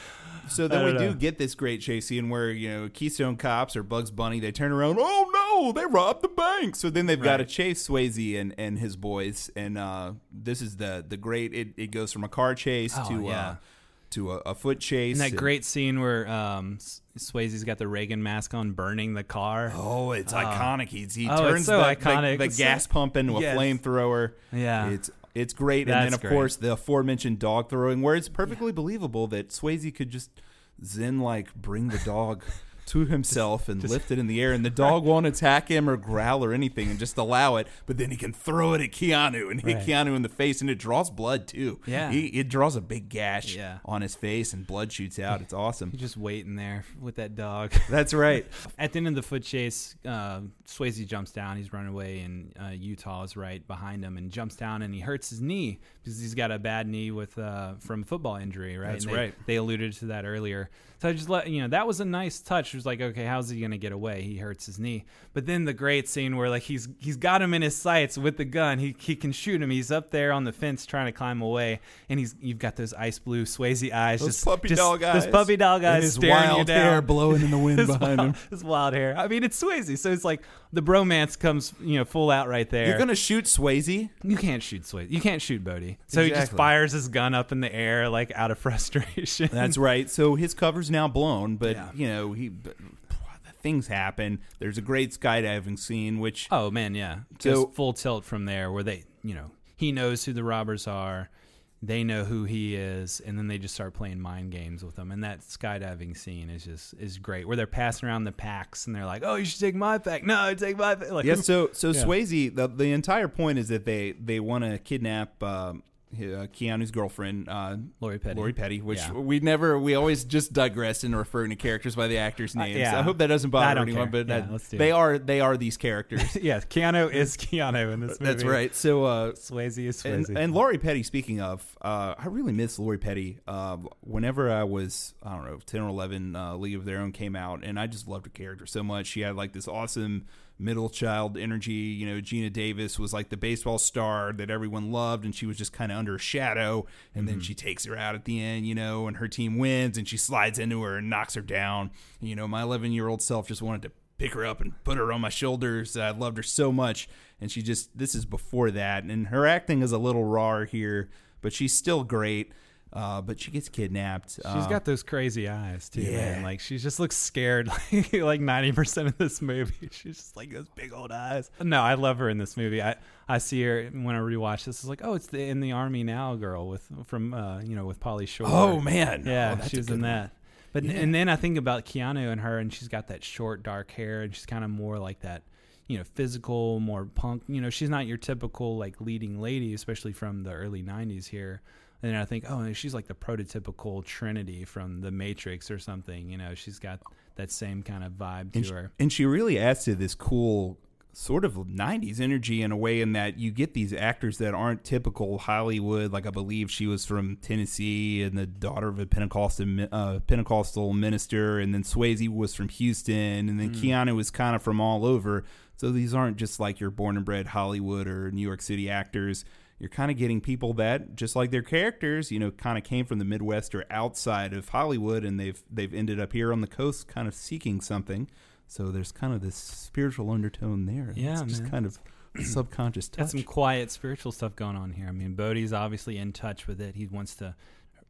So then we don't do get this great chase scene where you know Keystone Cops or Bugs Bunny they turn around. Oh no, they robbed the bank. So then they've got to chase Swayze and, and his boys. And uh, this is the the great. It, it goes from a car chase Oh, to yeah. uh, to a, a foot chase. And that and- great scene where um, S- Swayze's got the Reagan mask on, burning the car. Oh, it's iconic. He's, he Oh, it's turns so the, iconic. the, the It's so- gas pump into Yes. a flamethrower. Yeah. it's it's great. and then That's of great. course the aforementioned dog throwing, where it's perfectly believable that Swayze could just zen like bring the dog (laughs) to himself and lift it in the air, and the dog won't attack him or growl or anything, and just allow it. But then he can throw it at Keanu and hit Right. Keanu in the face, and it draws blood too. Yeah. he, it draws a big gash Yeah. on his face, and blood shoots out. It's awesome. Just waiting there with that dog. (laughs) That's right. (laughs) At the end of the foot chase, uh, Swayze jumps down. He's running away, and uh, Utah is right behind him and jumps down, and he hurts his knee because he's got a bad knee with uh, from a football injury. Right. That's they, right. They alluded to that earlier. So I just let you know that was a nice touch. It was like, okay, how's he gonna get away? He hurts his knee. But then the great scene where like he's he's got him in his sights with the gun. He he can shoot him. He's up there on the fence trying to climb away, and he's you've got those ice blue Swayze eyes, Those just puppy just- dog those eyes. puppy dog And eyes his staring you wild down hair blowing in the (laughs) wind behind wild, him. His wild hair. I mean, it's Swayze, so it's like the bromance comes, you know, full out right there. You're gonna shoot Swayze? you can't shoot Swayze. You can't shoot Bodhi. So he just Exactly. fires his gun up in the air, like out of (laughs) frustration. That's right. So his cover's now blown, but Yeah. you know he but, things happen. There's a great skydiving scene, which oh man, yeah. So- Just full tilt from there, where they, you know, he knows who the robbers are. They know who he is, and then they just start playing mind games with him. And that skydiving scene is just is great, where they're passing around the packs, and they're like, "Oh, you should take my pack." No, take my pack. (laughs) Like, yeah. So so Yeah. Swayze, the the entire point is that they they want to kidnap. Um, uh, Keanu's girlfriend, uh, Lori Petty. Lori Petty, which Yeah. we never, we always just digress into referring to characters by the actors' names. yeah. I hope that doesn't bother anyone, care. but Yeah, that- they it. are they are these characters. (laughs) yeah, Keanu is Keanu in this movie. That's right. So, uh, Swayze is and, Swayze. and Lori Petty. Speaking of, uh, I really miss Lori Petty. Uh, whenever I was, I don't know, ten or eleven, uh, League of Their Own came out, and I just loved her character so much. She had like this awesome middle child energy. You know, Geena Davis was like the baseball star that everyone loved, and she was just kind of under a shadow. And then mm-hmm. she takes her out at the end, you know, and her team wins, and she slides into her and knocks her down. You know, my eleven year old self just wanted to pick her up and put her on my shoulders. I loved her so much. And she just, this is before that. And her acting is a little raw here, but she's still great. Uh, but she gets kidnapped. She's Uh, got those crazy eyes too, yeah. man. Like she just looks scared. (laughs) Like like ninety percent of this movie, (laughs) she's just like those big old eyes. No, I love her in this movie. I, I see her when I rewatch this. It's like, oh, it's the in the army now girl with from uh you know with Pauly Shore. Oh, man. yeah, Oh, she was in one. that. But and then I think about Keanu and her, and she's got that short dark hair, and she's kind of more like that, you know, physical, more punk. You know, she's not your typical like leading lady, especially from the early '90s here. And then I think, oh, she's like the prototypical Trinity from The Matrix or something. You know, she's got that same kind of vibe to and she, her. and she really adds to this cool sort of 90s energy in a way in that you get these actors that aren't typical Hollywood like I believe she was from Tennessee and the daughter of a Pentecostal uh, Pentecostal minister and then Swayze was from Houston and then Keanu was kind of from all over so these aren't just like your born and bred Hollywood or New York City actors you're kind of getting people that just like their characters you know kind of came from the midwest or outside of hollywood and they've they've ended up here on the coast kind of seeking something so there's kind of this spiritual undertone there Yeah, it's just man. kind of (clears throat) subconscious touch Got some quiet spiritual stuff going on here. I mean, Bodhi's obviously in touch with it. He wants to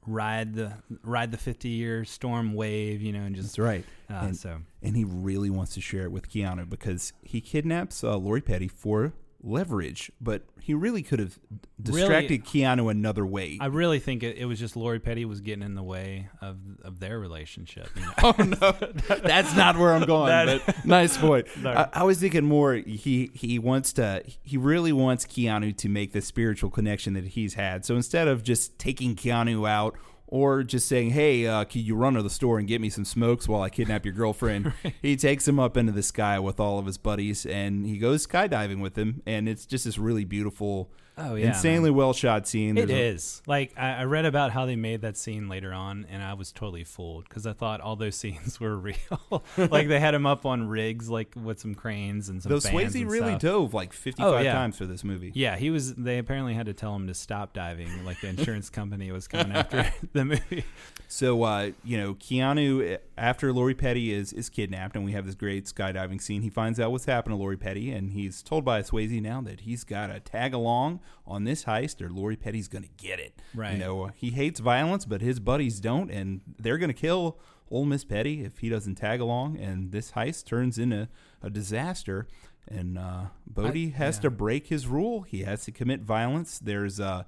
ride the ride the 50 year storm wave, you know, and just that's right uh, and, so and he really wants to share it with keanu because he kidnaps uh, lori petty for leverage but he really could have distracted keanu another way I really think it, it was just Lori Petty was getting in the way of of their relationship. You (laughs) know? Oh no, (laughs) that's not where I'm going. That- but nice point. (laughs) No. I, I was thinking more. He he wants to. He really wants Keanu to make the spiritual connection that he's had. So instead of just taking Keanu out. Or just saying, "Hey, uh, can you run to the store and get me some smokes while I kidnap your girlfriend?" (laughs) He takes him up into the sky with all of his buddies, and he goes skydiving with him. And it's just this really beautiful, Oh, yeah, insanely well shot scene. It There's a- is like I, I read about how they made that scene later on, and I was totally fooled because I thought all those (laughs) scenes were real. (laughs) like they had him up on rigs, like with some cranes and some. Though fans Swayze really stuff. dove like 55 Oh, yeah. times for this movie. Yeah, he was. They apparently had to tell him to stop diving. Like the insurance company was coming after (laughs) the movie. So, uh, you know, Keanu, after Lori Petty is, is kidnapped, and we have this great skydiving scene, he finds out what's happened to Lori Petty, and he's told by Swayze now that he's got to tag along on this heist or Lori Petty's going to get it. Right. You know, he hates violence, but his buddies don't, and they're going to kill old Miss Petty if he doesn't tag along, and this heist turns into a disaster. And uh, Bodhi I- has yeah. to break his rule. He has to commit violence. There's uh,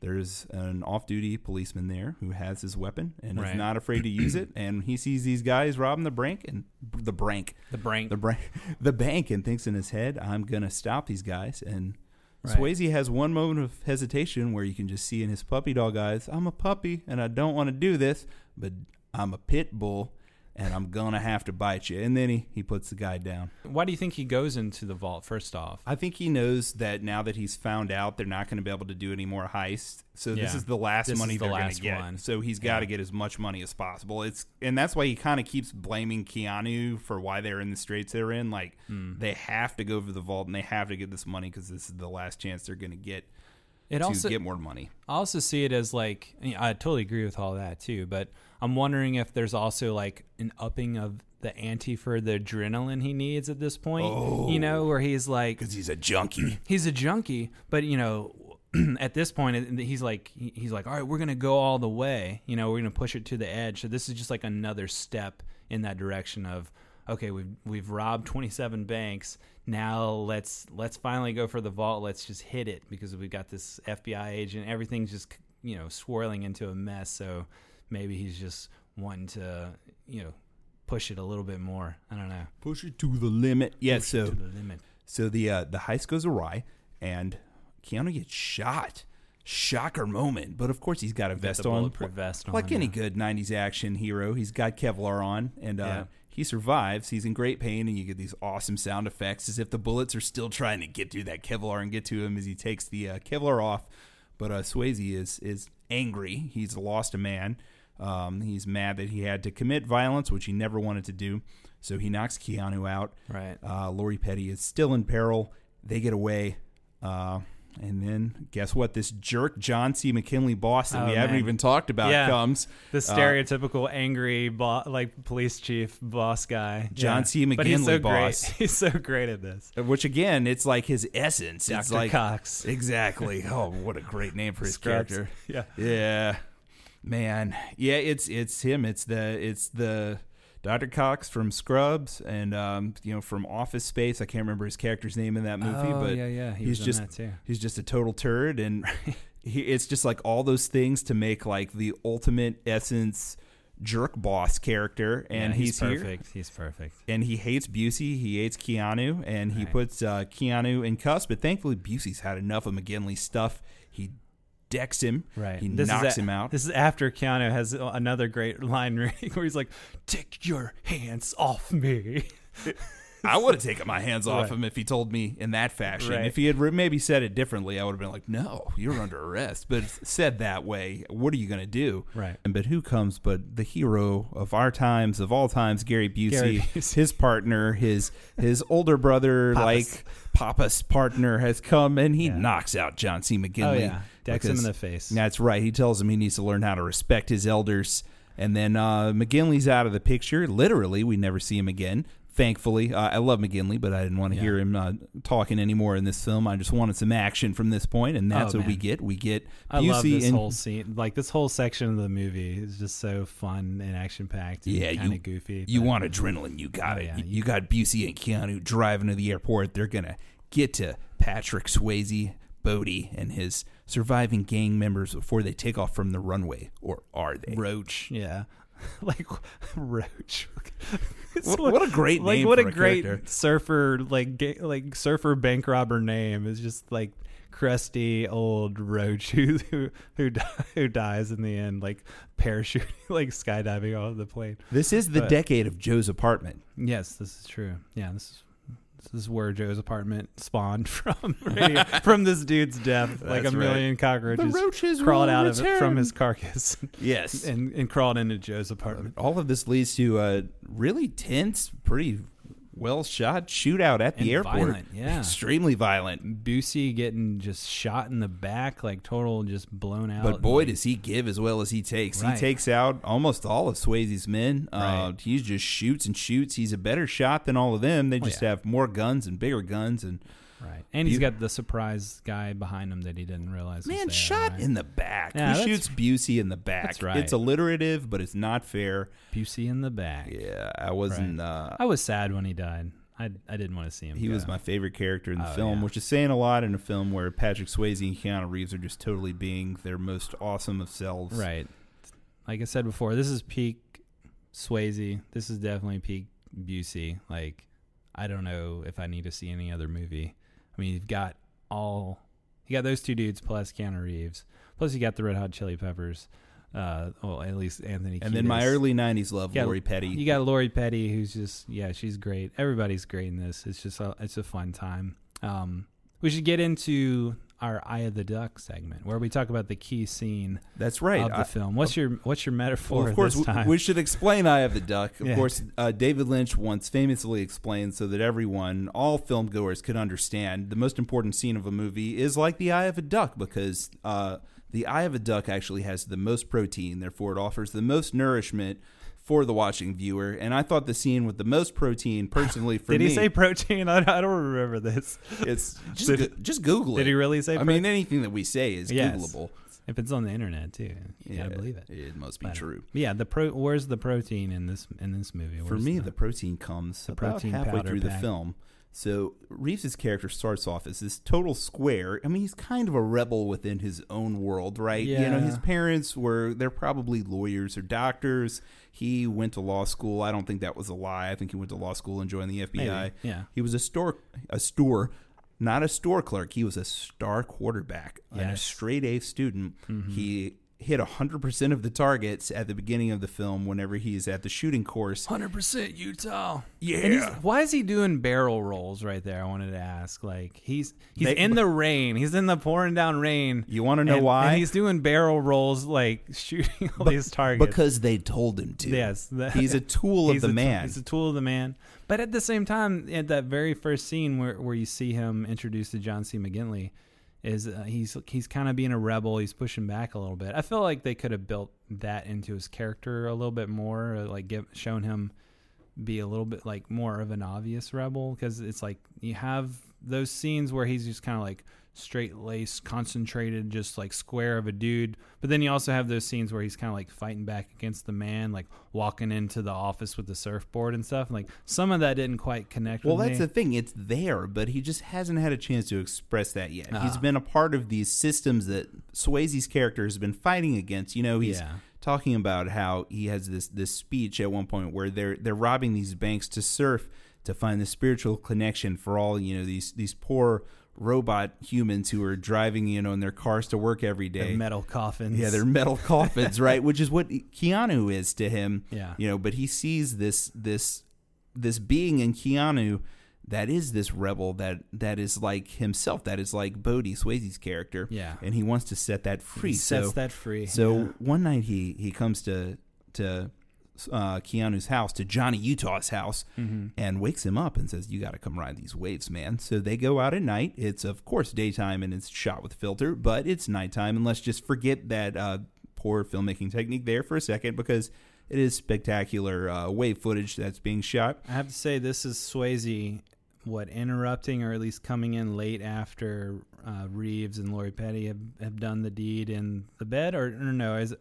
there's an off-duty policeman there who has his weapon and Right. is not afraid to use it. And he sees these guys robbing the bank and the bank, The bank, the bank, (laughs) the bank, and thinks in his head, "I'm gonna stop these guys." And Right. Swayze has one moment of hesitation where you can just see in his puppy dog eyes, "I'm a puppy and I don't want to do this, but I'm a pit bull." And I'm gonna have to bite you. And then he, he puts the guy down. Why do you think he goes into the vault first off? I think he knows that now that he's found out they're not going to be able to do any more heists. So this is the last This money is the they're last to get. one. So he's got to Yeah. get as much money as possible. It's and that's why he kind of keeps blaming Keanu for why they're in the straits they're in. Like Hmm. they have to go for the vault and they have to get this money because this is the last chance they're going to get It to also get more money. I also see it as like I, mean, I totally agree with all that too, but I'm wondering if there's also like an upping of the ante for the adrenaline he needs at this point. You oh, know, where he's like Because he's a junkie. (clears throat) he's a junkie, but you know, (clears throat) at this point he's like he's like, all right, we're gonna go all the way. You know, we're gonna push it to the edge. So this is just like another step in that direction of okay, we've we've robbed 27 banks. Now let's let's finally go for the vault. Let's just hit it because we've got this FBI agent. Everything's just you know swirling into a mess. So maybe he's just wanting to you know push it a little bit more. I don't know. Push it to the limit. Yeah. Push it So to the limit. So the uh, the heist goes awry, and Keanu gets shot, shocker moment. But of course, he's got a vest the on, vest on, like any good '90s action hero. He's got Kevlar on, and uh, Yeah. He survives. He's in great pain, and you get these awesome sound effects as if the bullets are still trying to get through that Kevlar and get to him as he takes the uh, Kevlar off. But uh, Swayze is is angry. He's lost a man. Um, he's mad that he had to commit violence, which he never wanted to do. So he knocks Keanu out. Right. Uh, Lori Petty is still in peril. They get away. Uh, and then guess what? This jerk John C. McGinley boss that Oh, we haven't even talked about Yeah. comes. The Uh, stereotypical angry, bo- like police chief boss guy, John Yeah. C. But he's so boss. Great. (laughs) He's so great at this. which again, it's like his essence. It's Dr. like Cox. exactly. (laughs) Oh, what a great name for his Scrubs. character. Yeah. Yeah, man. Yeah, it's it's him. It's the it's the Dr. Cox from Scrubs and um, you know from Office Space. I can't remember his character's name in that movie, oh, but yeah, yeah. He he's just in that too. he's just a total turd, and (laughs) he, it's just like all those things to make like the ultimate essence jerk boss character, and yeah, he's, here perfect. He's perfect. and he hates Busey. He hates Keanu, and he Right. puts uh, Keanu in cuffs. But thankfully, Busey's had enough of McGinley's stuff. Decks him. Right. He This is knocks a- him out. This is after Keanu has another great line reading (laughs) where he's like, "Take your hands off me." (laughs) I would have taken my hands off Right. him if he told me in that fashion. Right. If he had re- maybe said it differently, I would have been like, "No, you're under arrest." But said that way, what are you going to do? Right. And but who comes but the hero of our times, of all times, Gary Busey, Gary Busey. his partner, his his older brother, (laughs) Pappas. like Papa's partner, has come and he Yeah. knocks out John C. McGinley. Oh yeah, decks him in the face. That's right. He tells him he needs to learn how to respect his elders. And then uh, McGinley's out of the picture. Literally, we never see him again. Thankfully, uh, I love McGinley, but I didn't want to Yeah. hear him uh, talking anymore in this film. I just wanted some action from this point, and that's Oh, what we get. We get I Busey love this and whole scene. Like this whole section of the movie is just so fun and action packed. Yeah, kind of goofy. You want adrenaline? You got Oh, it. yeah. You, you got Busey and Keanu driving to the airport. They're gonna get to Patrick Swayze, Bodhi, and his surviving gang members before they take off from the runway, or are they? Roach. Yeah, (laughs) like Roach. (laughs) What- what a great like name what a great character. surfer like ga- like surfer bank robber name is just like crusty old Roach who (laughs) who who, who dies in the end like parachuting like skydiving off the plane. This is the But- decade of Joe's apartment. Yes, this is true. Yeah, this is. This is where Joe's apartment (laughs) spawned from, (laughs) right here. from this dude's death. like a That's right. million cockroaches roaches crawled will out of it from his carcass (laughs) Yes. and, and crawled into Joe's apartment. All of this leads to a really tense, pretty well shot shootout at the And airport. violent, (laughs) yeah. Extremely violent. Busey getting just shot in the back, like total just blown out. But boy, Like, does he give as well as he takes. Right. He takes out almost all of Swayze's men. Uh, Right. he just shoots and shoots. He's a better shot than all of them. They Oh, just yeah. have more guns and bigger guns. And right, and he's got the surprise guy behind him that he didn't realize. was man, shot right? in the back. Yeah, Who shoots Busey in the back? that's right. It's alliterative, but it's not fair. Busey in the back. Yeah, I wasn't. Uh, I was sad when he died. I I didn't want to see him. He was my favorite character in the Oh, film, yeah. which is saying a lot in a film where Patrick Swayze and Keanu Reeves are just totally being their most awesome of selves. right. Like I said before, this is peak Swayze. This is definitely peak Busey. Like I don't know if I need to see any other movie. I mean, you've got all you got those two dudes plus Keanu Reeves, plus you got the Red Hot Chili Peppers. Uh, well, at least Anthony. And then my early '90s love, Yeah, Lori Petty. You got Lori Petty, who's just yeah, she's great. Everybody's great in this. It's just a, it's a fun time. Um, we should get into our Eye of the Duck segment where we talk about the key scene That's right. of the I- film. What's your what's your metaphor well, of course, we, we should explain Eye of the Duck. Of Yeah. course, uh, David Lynch once famously explained so that everyone, all film goers, could understand the most important scene of a movie is like the eye of a duck because uh, the eye of a duck actually has the most protein. Therefore, it offers the most nourishment for the watching viewer. And I thought the scene with the most protein, personally, (laughs) for Did me, Did he say protein? I, I don't remember this. it's (laughs) just, Did- go- just Google it. Did he really say? I mean, anything that we say is Yes. Googleable. if it's on the internet too, you Yeah, gotta believe it. It must be But, true. Yeah, the pro. Where's the protein in this in this movie? For me, the, the protein comes the about halfway through the film. So Reeves' character starts off as this total square. I mean, he's kind of a rebel within his own world, right? You know, his parents were they're probably lawyers or doctors. He went to law school. I don't think that was a lie. I think he went to law school and joined the FBI. Maybe, yeah. He was a store a store not a store clerk. He was a star quarterback and a straight A student. Mm-hmm. He hit 100% of the targets at the beginning of the film whenever he's at the shooting course. Hundred percent Utah. Yeah. And he's, why is he doing barrel rolls right there? I wanted to ask. Like he's he's They- in the rain. He's in the pouring down rain. You want to know and, why? And he's doing barrel rolls, like (laughs) shooting all these targets. because they told him to. yes, that- (laughs) He's a tool of the man. He's a tool of the man. But at the same time, at that very first scene where where you see him introduced to John C. McGinley, is uh, he's he's kind of being a rebel. He's pushing back a little bit. I feel like they could have built that into his character a little bit more, uh, like give shown him be a little bit like more of an obvious rebel because it's like you have those scenes where he's just kind of like straight laced, concentrated, just like square of a dude. But then you also have those scenes where he's kind of like fighting back against the man, like walking into the office with the surfboard and stuff. And like some of that didn't quite connect. Well, that's me. the thing. It's there, but he just hasn't had a chance to express that yet. He's ah. been a part of these systems that Swayze's character has been fighting against. You know, he's Yeah. talking about how he has this this speech at one point where they're they're robbing these banks to surf to find the spiritual connection for all you know these these poor robot humans who are driving you know in their cars to work every day. They're metal coffins. Yeah, they're metal (laughs) coffins, right? Which is what Keanu is to him. Yeah. You know, but he sees this this this being in Keanu that is this rebel that that is like himself, that is like Bodhi Swayze's character. Yeah. And he wants to set that free. He sets so that free. so yeah. one night he he comes to to uh, Keanu's house, to Johnny Utah's house, Mm-hmm. and wakes him up and says, "You got to come ride these waves, man." So they go out at night. It's of course daytime and it's shot with filter, but it's nighttime. And let's just forget that uh, poor filmmaking technique there for a second because it is spectacular uh, wave footage that's being shot. I have to say this is Swayze, what interrupting or at least coming in late after uh, Reeves and Lori Petty have, have done the deed in the bed, or, or no? Is it,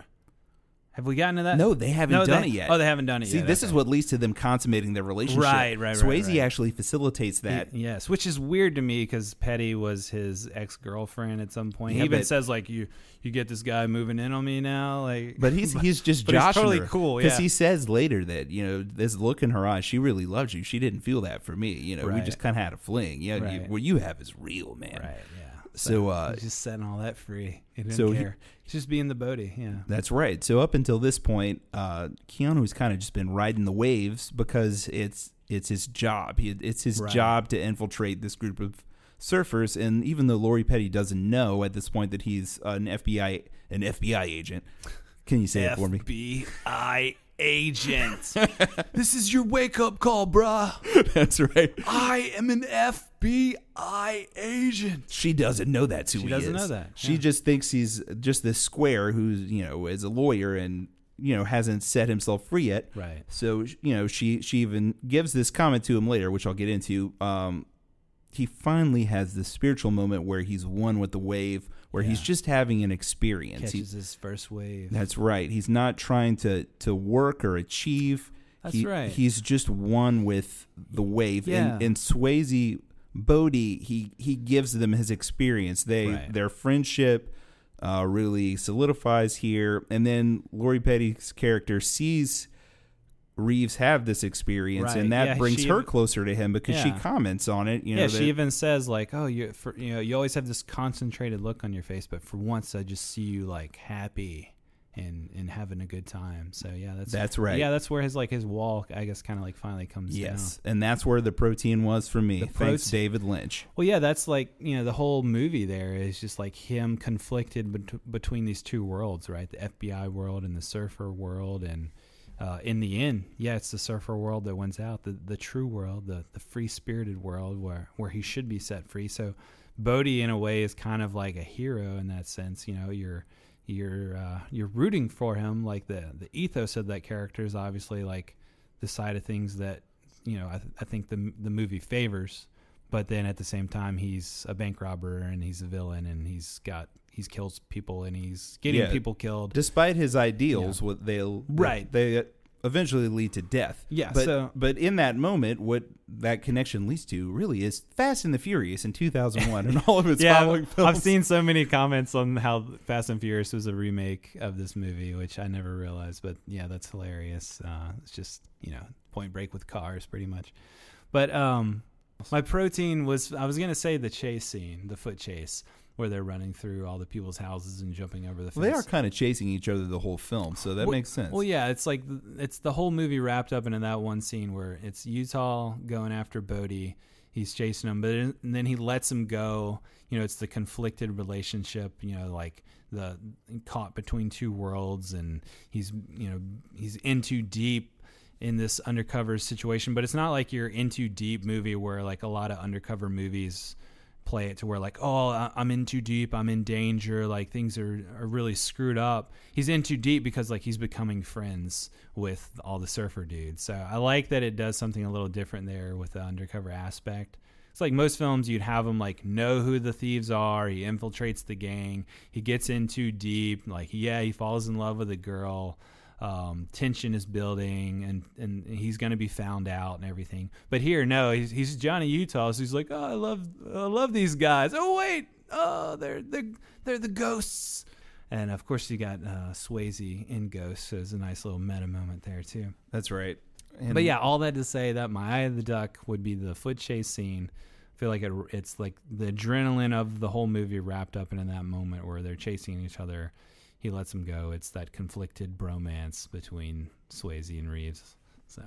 have we gotten to that? No, they haven't No, done they- it yet. Oh, they haven't done it yet. See, yet. this is what leads to them consummating their relationship. Right, right, right, Swayze right. actually facilitates that. Yes, which is weird to me because Petty was his ex girlfriend at some point. Yeah, he even but- says like, "You you get this guy moving in on me now." Like, But he's (laughs) he's just but he's joshing totally cool, because yeah. he says later that you know this look in her eyes, she really loves you. She didn't feel that for me. You know, we Right. just kind of had a fling. Yeah, you, Right. what you have is real, man. right, yeah. So, uh, he's just setting all that free. He didn't so he- he's just being the Bodhi. Yeah. That's right. So up until this point, uh, Keanu's kind of just been riding the waves because it's it's his job. He, it's his Right. job to infiltrate this group of surfers. And even though Lori Petty doesn't know at this point that he's an FBI an FBI agent, can you say it for me? FBI agent. (laughs) this is your wake up call, bruh. That's right. I am an FBI agent. She doesn't know that's who She he doesn't is. know that, She yeah. just thinks he's just this square who's you know is a lawyer and you know hasn't set himself free yet. Right. So you know she she even gives this comment to him later, which I'll get into. Um, he finally has this spiritual moment where he's one with the wave, where he's just having an experience. He- Catches his first wave. that's right. He's not trying to to work or achieve. That's He- right. He's just one with the wave. Yeah. And, and Swayze Bodhi, he he gives them his experience. They Right. their friendship uh, really solidifies here. And then Lori Petty's character sees Reeves have this experience, Right. and that Yeah, brings her even- closer to him because she comments on it. You know, yeah, that- she even says like, "Oh, you for, you know, you always have this concentrated look on your face, but for once, I just see you like happy and and having a good time." So yeah, that's That's right. Yeah, that's where his like his wall, I guess, kind of like finally comes yes, down. and that's where the protein was for me. The Thanks, prote- David Lynch. Well, yeah, that's like you know the whole movie. There is just like him conflicted bet- between these two worlds, right? The FBI world and the surfer world, and uh, in the end, yeah, it's the surfer world that wins out. The the true world, the the free spirited world, where where he should be set free. So, Bodhi, in a way, is kind of like a hero in that sense. You know, you're you're uh, you're rooting for him. Like the the ethos of that character is obviously like the side of things that you know I, th- I think the the movie favors. But then at the same time, he's a bank robber and he's a villain and he's got he's kills people and he's getting Yeah. people killed. Despite his ideals, what they'll Right. they eventually lead to death. Yeah, but so- but in that moment, what that connection leads to really is Fast and the Furious in 2001 and all of (laughs) its yeah, following films. I've seen so many comments on how Fast and Furious was a remake of this movie, which I never realized. But yeah, that's hilarious. Uh, it's just you know Point Break with cars, pretty much. But um, My protein was I was gonna say the chase scene, the foot chase, where they're running through all the people's houses and jumping over the fence. Well, they are kind of chasing each other the whole film, so that Well- makes sense. Well, yeah, it's like it's the whole movie wrapped up into that one scene where it's Utah going after Bodhi. He's chasing him, but and then he lets him go. You know, it's the conflicted relationship. You know, like the caught between two worlds, and he's you know he's in too deep in this undercover situation. But it's not like you're in too deep movie where like a lot of undercover movies play it to where like oh i'm in too deep i'm in danger like things are, are really screwed up. He's in too deep because like he's becoming friends with all the surfer dudes. So i like that it does something a little different there with the undercover aspect. It's like most films you'd have him like know who the thieves are. He infiltrates the gang. He gets in too deep. Like yeah he falls in love with a girl um, tension is building and, and he's going to be found out and everything. But here, no, he's, he's Johnny Utah. So he's like, oh, I love, I love these guys. Oh wait, oh they're they're they're the ghosts. And of course, you got uh, Swayze in Ghosts. So there's a nice little meta moment there too. That's right. And But yeah, all that to say that my eye of the duck would be the foot chase scene. I feel like it, it's like the adrenaline of the whole movie wrapped up in that moment where they're chasing each other. He lets him go. It's that conflicted bromance between Swayze and Reeves. So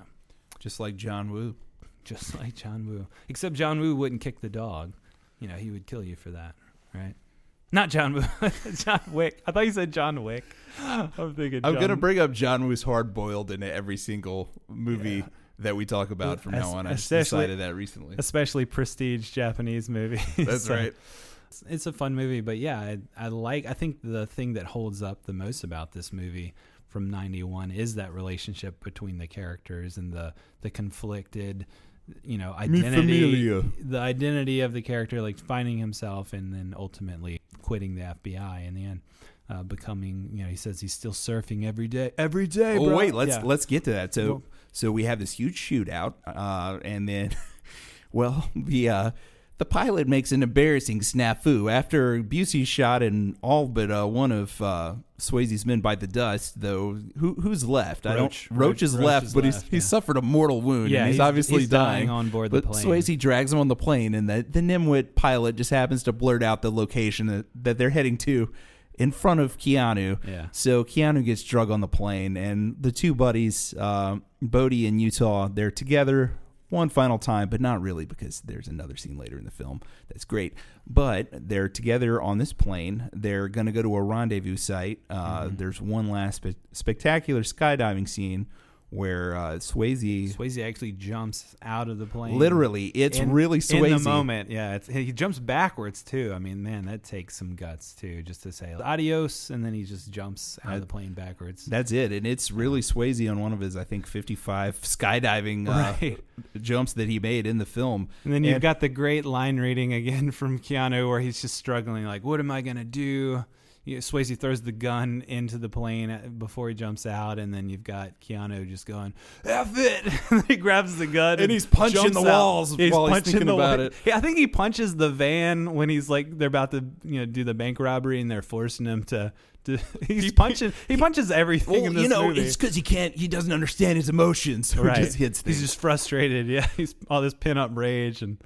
just like John Woo. just (laughs) like John Woo, except John Woo wouldn't kick the dog. You know, he would kill you for that, right? Not John Woo, (laughs) John Wick. I thought you said John Wick. I'm thinking. I'm John- gonna bring up John Woo's hard boiled in every single movie Yeah. that we talk about from now on. I just decided that recently. especially prestige Japanese movies. (laughs) That's So- right. It's- It's a fun movie, but yeah, I, I like. I think the thing that holds up the most about this movie from '91 is that relationship between the characters and the the conflicted, you know, identity, the identity of the character, like finding himself and then ultimately quitting the FBI in the end, uh, becoming. You know, he says he's still surfing every day, every day. Oh bro. wait, let's Yeah. let's get to that. So Well- so we have this huge shootout, uh, and then, (laughs) well, the uh, the pilot makes an embarrassing snafu after Busey shot and all but uh, one of uh, Swayze's men by the dust. Though who who's left? I don't. Roach. Roach, Roach- is Roach left, is but left, he's he's suffered a mortal wound. Yeah, and he's, he's- obviously he's dying dying on board the but plane. Swayze drags him on the plane, and the the Nimwit pilot just happens to blurt out the location that, that they're heading to in front of Keanu. Yeah. So Keanu gets drug on the plane, and the two buddies, uh, Bodhi and Utah, they're together one final time, but not really because there's another scene later in the film that's great. But they're together on this plane. They're going to go to a rendezvous site. Uh, Mm-hmm. There's one last spe- spectacular skydiving scene where uh, Swayze, Swayze actually jumps out of the plane. literally, it's in- really Swayze. in the moment. Yeah, it's, he jumps backwards too. I mean, man, that takes some guts too, just to say adios, and then he just jumps out of the plane backwards. That's it, and it's really Swayze on one of his, I think, 55 skydiving uh, Right. (laughs) jumps that he made in the film. And then you've And- got the great line reading again (laughs) from Keanu, where he's just struggling, like, "What am I gonna do?" You know, Swayze throws the gun into the plane uh, before he jumps out, and then you've got Keanu just going, "F it!" (laughs) And he grabs the gun And he's punching the walls while he's thinking the about it. Yeah, I think he punches the van when he's like they're about to you know do the bank robbery, and they're forcing him to. to (laughs) he's punching. He punches everything in this you know, movie. because he can't, he doesn't understand his emotions, so right. (laughs) he just hits things. He's just frustrated. Yeah, he's all this pin up rage and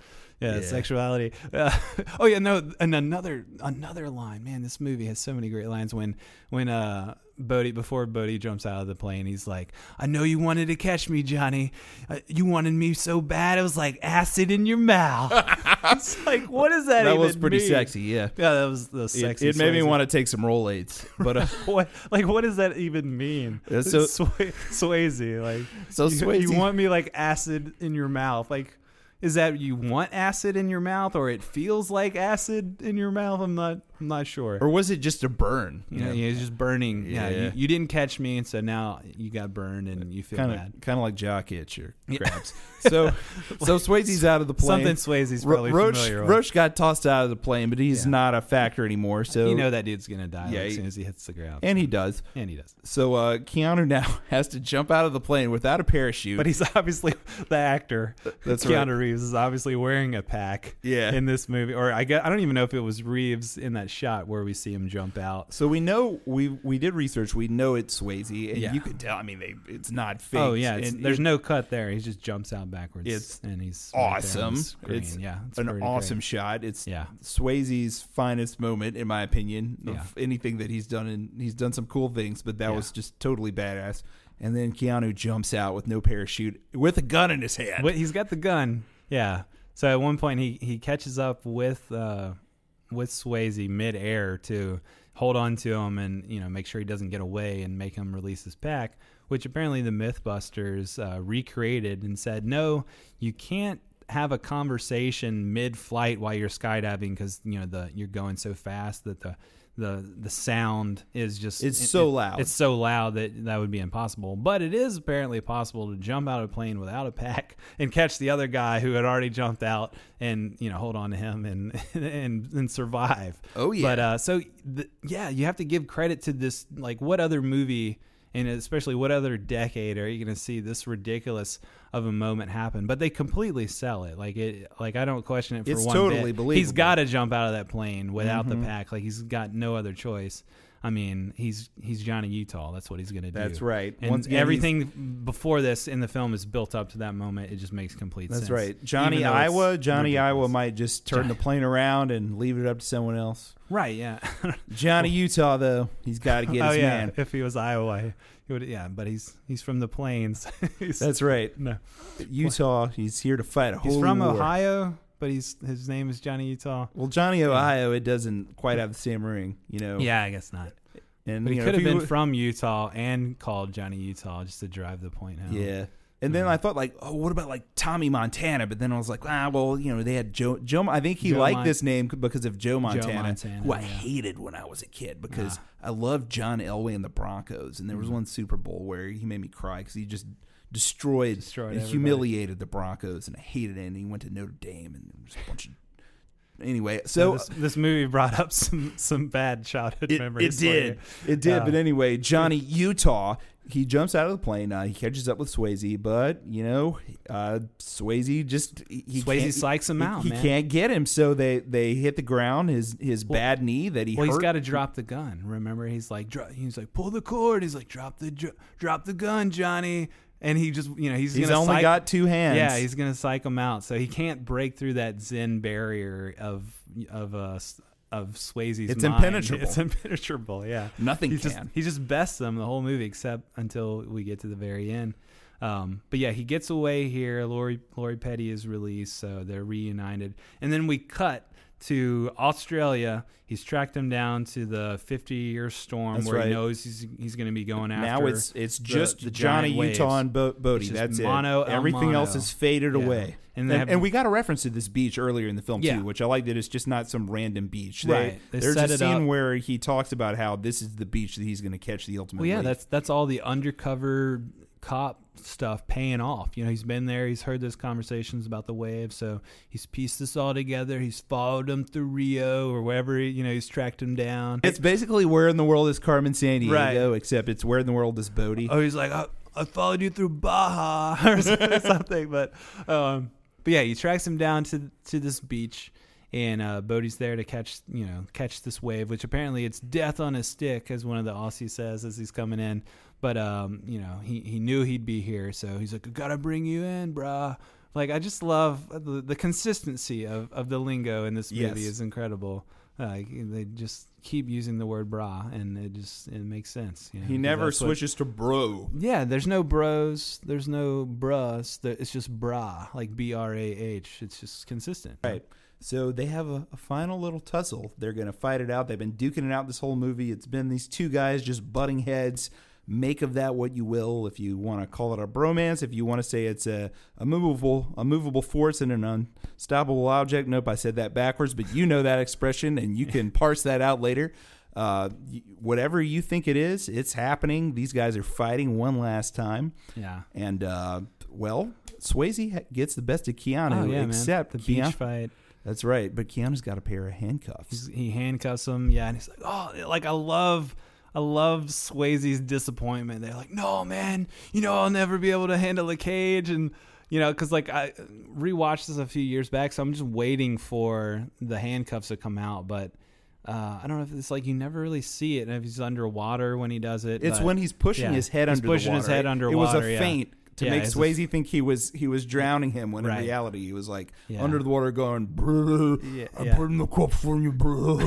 yeah, Yeah. sexuality. Uh, (laughs) oh yeah, no, and another another line. Man, this movie has so many great lines. When when uh Bodhi before Bodhi jumps out of the plane, he's like, "I know you wanted to catch me, Johnny. Uh, you wanted me so bad. It was like acid in your mouth." (laughs) it's like, what does that? that even was pretty mean? sexy, yeah. Yeah, that was the It, sexy. it made me want to take some Rolaids, (laughs) but uh, What like what does that even mean? So- Sway, Swayze, like So you, Swayze- you want me like acid in your mouth, like is that you want acid in your mouth or it feels like acid in your mouth? I'm not I'm not sure. or was it just a burn? you know, yeah, it's just burning. Yeah, Yeah. you, you didn't catch me, and so now you got burned and you feel kind bad. kind of like jock itch or (laughs) Yeah. crabs. (laughs) So (laughs) so Swayze's out of the plane. Something Swayze's Ro- probably Roach familiar with. Roach got tossed out of the plane, but he's Yeah. not a factor anymore. So you know that dude's gonna die Yeah, like, as soon as he hits the ground, and he does. and he does. So uh, Keanu now has to jump out of the plane without a parachute. But he's obviously the actor. That's Keanu right. Reeves Reeves is obviously wearing a pack. Yeah. In this movie, or I get, I don't even know if it was Reeves in that shot where we see him jump out. So we know we we did research. We know it's Swayze, and Yeah. you could tell. I mean, they it's not oh, fake. Oh yeah, it's, there's no cut there. He just jumps out backwards. It's and he's right there on the awesome. screen. It's yeah, it's an pretty awesome great. shot. It's Yeah. Swayze's finest moment, in my opinion, of Yeah. anything that he's done. And he's done some cool things, but that Yeah. was just totally badass. And then Keanu jumps out with no parachute, with a gun in his hand. But he's got the gun. Yeah. So at one point he he catches up with uh with Swayze midair to hold on to him and you know make sure he doesn't get away and make him release his pack, which apparently the MythBusters uh, recreated and said no, you can't have a conversation mid-flight while you're skydiving because you know the you're going so fast that the the the sound is just It's it- so it- loud. It's so loud that that would be impossible. But it is apparently possible to jump out of a plane without a pack (laughs) and catch the other guy who had already jumped out and you know hold on to him and (laughs) and and survive. Oh, yeah. But uh, so th- yeah, you have to give credit to this. Like, what other movie? And especially, what other decade are you going to see this ridiculous of a moment happen? But they completely sell it. Like it, like I don't question it for It's one totally bit. believable. He's got to jump out of that plane without Mm-hmm. the pack. Like he's got no other choice. I mean, he's he's Johnny Utah. That's what he's going to do. That's right. And Once everything before this in the film is built up to that moment. It just makes complete That's sense. That's right. Johnny Even though it's Iowa. Johnny ridiculous. Iowa might just turn the plane around and leave it up to someone else. Right. Yeah. (laughs) Johnny Utah, though, he's got to get oh his yeah. man. If he was Iowa, he would. Yeah, but he's he's from the plains. (laughs) That's right. no. Utah. He's here to fight a whole He's from war. Ohio, but he's his name is Johnny Utah. Well, Johnny Ohio, it doesn't quite have the same ring, you know. Yeah, I guess not. and But he know, could have been w- from Utah and called Johnny Utah just to drive the point home. Yeah. And then I thought like, oh, what about like Tommy Montana? But then I was like, ah, well, you know, they had Joe. Joe. I think he Joe liked Mon- this name because of Joe Montana, Montana, who I yeah. hated when I was a kid because Ah. I loved John Elway and the Broncos. And there was one Super Bowl where he made me cry because he just destroyed, Destroyed and everybody. humiliated the Broncos, and I hated it. And he went to Notre Dame, and there was a bunch of. Anyway, So so this, this movie brought up some some bad childhood it, memories. it did. It did. Uh, but anyway, Johnny Utah, he jumps out of the plane. Uh, he catches up with Swayze, but you know, uh, Swayze just he Swayze psychs him he- out, He man. can't get him, so they they hit the ground. His his bad knee that he Well, he's hurt. got to drop the gun. Remember, he's like, dro- he's like, pull the cord. He's like, drop the, dr- drop the gun, Johnny. And he just, you know, he's, He's only psych- got two hands. Yeah, he's gonna psych him out, so he can't break through that Zen barrier of of uh of Swayze's. It's mind. impenetrable. It's impenetrable. Yeah, Nothing he can. just he just bests them the whole movie except until we get to the very end. Um, but yeah, he gets away here. Lori Lori Petty is released, so they're reunited, and then we cut to Australia. He's tracked him down to the 50 year storm That's where right. he knows he's he's going to be going after. now it's it's just the Johnny. Utah and Bo- Bodhi. That's mono it. Everything else mono. is faded Yeah. away. And And, they and, we got a reference to this beach earlier in the film Yeah. too, which I like that it's just not some random beach. Right. They there's set a it scene up. where he talks about how this is the beach that he's going to catch the ultimate. Well, yeah, wave. that's that's all the undercover cop stuff paying off. You know, he's been there. He's heard those conversations about the wave, so he's pieced this all together. He's followed him through Rio or wherever. You know, he's tracked him down. It's basically where in the world is Carmen Sandiego, Right. except it's where in the world is Bodhi. oh, he's like, I, I followed you through Baja (laughs) or something. But, um, but yeah, he tracks him down to to this beach. And uh, Bodhi's there to catch, you know, catch this wave, which apparently it's death on a stick, as one of the Aussies says as he's coming in. But um, you know, he, he knew he'd be here, so he's like, "I gotta bring you in, brah." Like, I just love the, the consistency of, of the lingo in this movie Yes. is incredible. Like they just keep using the word "bra," and it just it makes sense. You know, he never that's what- switches to bro. yeah, there's no bros, there's no there- It's just bra, like B R A H. It's just consistent. Right. So they have a, a final little tussle. They're going to fight it out. They've been duking it out this whole movie. It's been these two guys just butting heads. Make of that what you will. If you want to call it a bromance, if you want to say it's a, a movable a movable force and an unstoppable object. Nope, I said that backwards, but you know that expression, and you can parse that out later. Uh, whatever you think it is, it's happening. These guys are fighting one last time, Yeah. and uh, well, Swayze gets the best of Keanu, oh yeah, except man. the beach fight. That's right. But Keanu's got a pair of handcuffs. He's, he handcuffs him. Yeah, and he's like, oh, like I love, I love Swayze's disappointment. They're like, no, man, you know I'll never be able to handle a cage, and you know, because like I rewatched this a few years back, so I'm just waiting for the handcuffs to come out, but. Uh, I don't know if it's like you never really see it, and if he's underwater when he does it. It's but- when he's pushing yeah, his head he's under pushing his head underwater. It was a yeah. feint to Yeah, make Swayze think he was he was drowning him when Right. in reality he was like Yeah. under the water going, "Bruh, Yeah, I'm yeah. putting the cups for you, bro.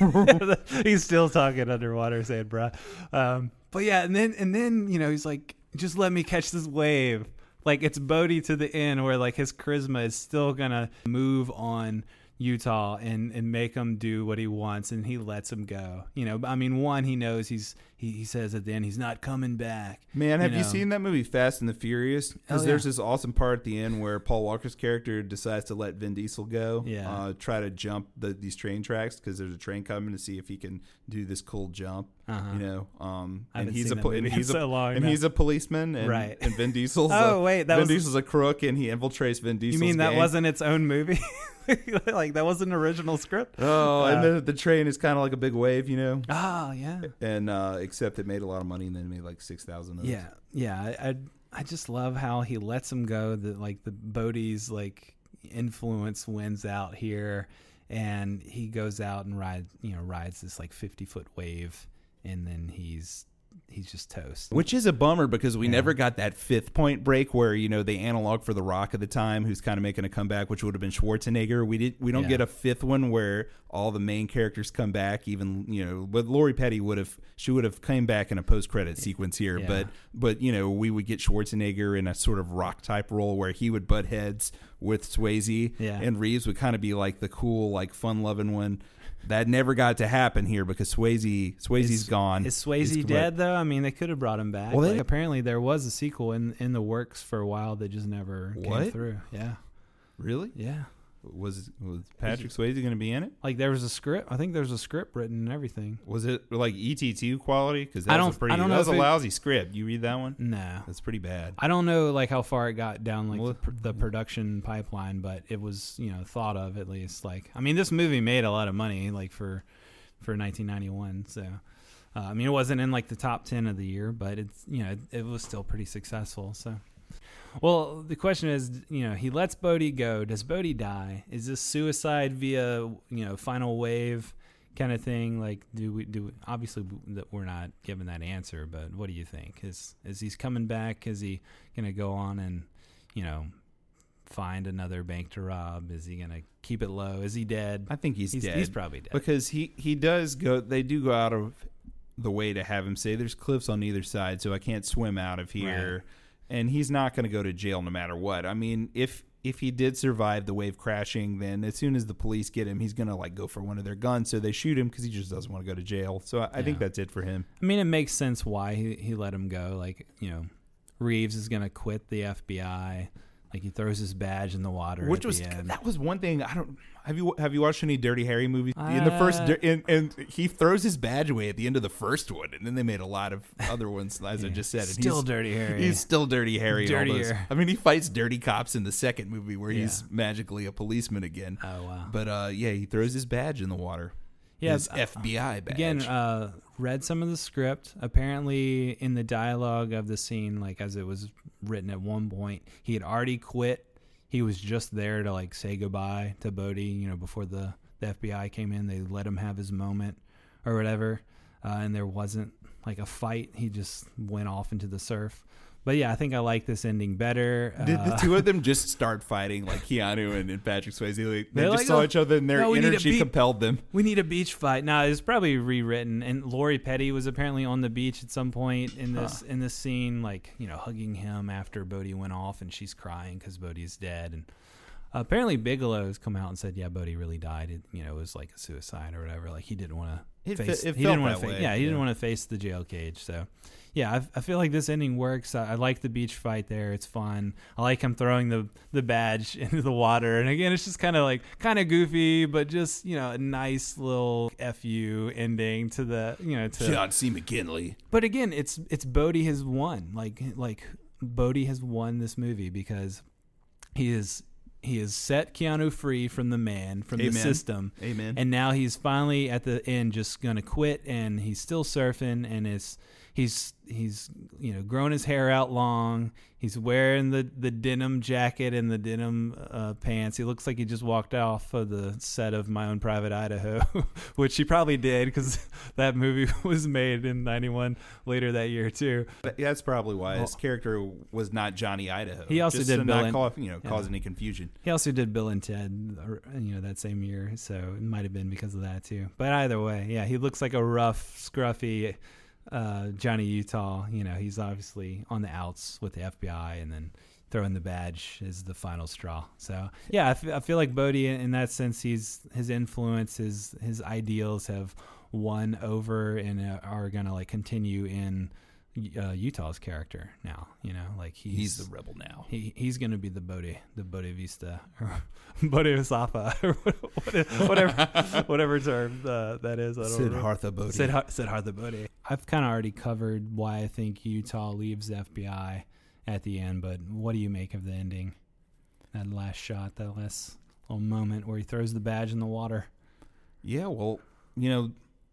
(laughs) he's still talking underwater, saying "bruh." Um, but yeah, and then and then you know he's like, just let me catch this wave. Like it's Bodhi to the end, where like his charisma is still gonna move on Utah and and make him do what he wants, and he lets him go. You know, I mean, one he knows he's he, he says at the end he's not coming back. Man, have you, know. seen that movie Fast and the Furious? Because Oh, yeah. there's this awesome part at the end where Paul Walker's character decides to let Vin Diesel go, Yeah. uh, try to jump the, these train tracks because there's a train coming to see if he can do this cool jump. Uh-huh. You know, um, and he's a that po- movie and he's so a long and now. he's a policeman, and, Right. and Vin (laughs) Diesel's Oh, a, wait, that Vin was- Diesel's a crook, and he infiltrates Vin Diesel's. You mean that gang. wasn't its own movie? (laughs) like that wasn't an original script? Oh, Uh, and the, the train is kind of like a big wave, you know. Oh yeah. And uh, except it made a lot of money, and then made like six thousand. Yeah, yeah. I, I just love how he lets him go. That like the Bodhi's like influence wins out here, and he goes out and rides you know rides this like fifty foot wave, and then he's he's just toast. Which is a bummer because we Yeah. never got that fifth point break where you know the analog for the Rock at the time, who's kind of making a comeback, which would have been Schwarzenegger. We did we don't Yeah. get a fifth one where all the main characters come back. Even you know, but Lori Petty would have she would have came back in a post credit sequence here. Yeah. But but you know we would get Schwarzenegger in a sort of Rock type role where he would butt heads with Swayze, Yeah. and Reeves would kind of be like the cool like fun loving one. That never got to happen here because Swayze Swayze's Is- gone. Is Swayze He's- dead though? I mean, they could have brought him back. Well, they- Like, apparently there was a sequel in in the works for a while that just never came through. Yeah, Really? yeah. Was was Patrick Swayze going to be in it? Like there was a script. I think there was a script written and everything. Was it like ET2 quality? Because that I was don't- a pretty. I don't know that was a it- lousy script. You read that one? Nah, That's pretty bad. I don't know like how far it got down like Well, the, pr- the production pipeline, but it was you know thought of at least. Like I mean, this movie made a lot of money like for for 1991. So uh, I mean, it wasn't in like the top 10 of the year, but it's you know it, it was still pretty successful. So. Well, the question is, you know, he lets Bodhi go. Does Bodhi die? Is this suicide via, you know, final wave kind of thing? Like, do we do? We, obviously, that we're not given that answer. But what do you think? Is is he's coming back? Is he gonna go on and, you know, find another bank to rob? Is he gonna keep it low? Is he dead? I think he's, He's, dead he's probably dead. because he he does go. They do go out of the way to have him say there's cliffs on either side, so I can't swim out of here. And he's not going to go to jail no matter what. I mean, if if he did survive the wave crashing, then as soon as the police get him, he's going to like go for one of their guns. So they shoot him because he just doesn't want to go to jail. So I, I think that's it for him. I mean, it makes sense why he, he let him go. Like, you know, Reeves is going to quit the FBI. Like, he throws his badge in the water. Which was that was one thing I don't have you have you watched any Dirty Harry movies? in the first Uh, and, and he throws his badge away at the end of the first one, and then they made a lot of other ones as I just said. And Still he's, Dirty Harry. He's still Dirty Harry. in all those- Dirtier. I mean, he fights dirty cops in the second movie where he's Yeah. magically a policeman again. oh, wow. But uh, yeah, he throws his badge in the water. Yeah, his uh, FBI badge. Again, uh, read some of the script. Apparently, in the dialogue of the scene, like as it was written at one point, he had already quit. He was just there to like say goodbye to Bodhi. You know, before the the FBI came in, they let him have his moment or whatever. Uh, and there wasn't like a fight. He just went off into the surf. But yeah, I think I like this ending better. Did the Uh, two of them just start fighting like Keanu and, and Patrick Swayze? Like, they just like, saw "Oh, each other and their no, we need a energy beat." compelled them. We need a beach fight. No, it's probably rewritten. And Lori Petty was apparently on the beach at some point in this in this scene, like you know, hugging him after Bodhi went off, and she's crying because Bodhi's dead. And apparently Bigelow's come out and said, yeah, Bodhi really died. It, you know, it was like a suicide or whatever. Like he didn't want to fe- it he didn't want to. way, yeah, he didn't want to face the jail cage. So. Yeah, I, I feel like this ending works. I, I like the beach fight there; it's fun. I like him throwing the the badge (laughs) into the water, and again, it's just kind of like kind of goofy, but just you know a nice little fu ending to the you know to. John C. McGinley. But again, it's it's Bodhi has won. Like like Bodhi has won this movie because he is he has set Keanu free from the man from the system. Amen. And now he's finally at the end just going to quit and he's still surfing and it's he's he's you know grown his hair out long. He's wearing the the denim jacket and the denim uh, pants. He looks like he just walked off of the set of My Own Private Idaho, (laughs) which he probably did because (laughs) that movie (laughs) was made in '91 later that year too. But That's probably why his Well- character was not Johnny Idaho. He also did Bill not and- call, you know yeah. cause any confusion. He also did Bill and Ted, you know, that same year, so it might have been because of that too. But either way, yeah, he looks like a rough, scruffy uh, Johnny Utah. You know, he's obviously on the outs with the FBI, and then throwing the badge is the final straw. So yeah, I, f- I feel like Bodhi, in, in that sense, he's his influence, his his ideals have won over and uh, are gonna like continue in uh, Utah's character now. You know, like he's, He's the rebel now. he he's gonna be the Bodhi, the Bodhi Vista, or (laughs) Bodhisattva, (laughs) or whatever (laughs) whatever term uh, that is. I don't remember. Siddhartha Bodhi. Siddhar- Siddhartha Bodhi. I've kind of already covered why I think Utah leaves the FBI at the end, but what do you make of the ending? That last shot, that last little moment where he throws the badge in the water. Yeah, well, you know,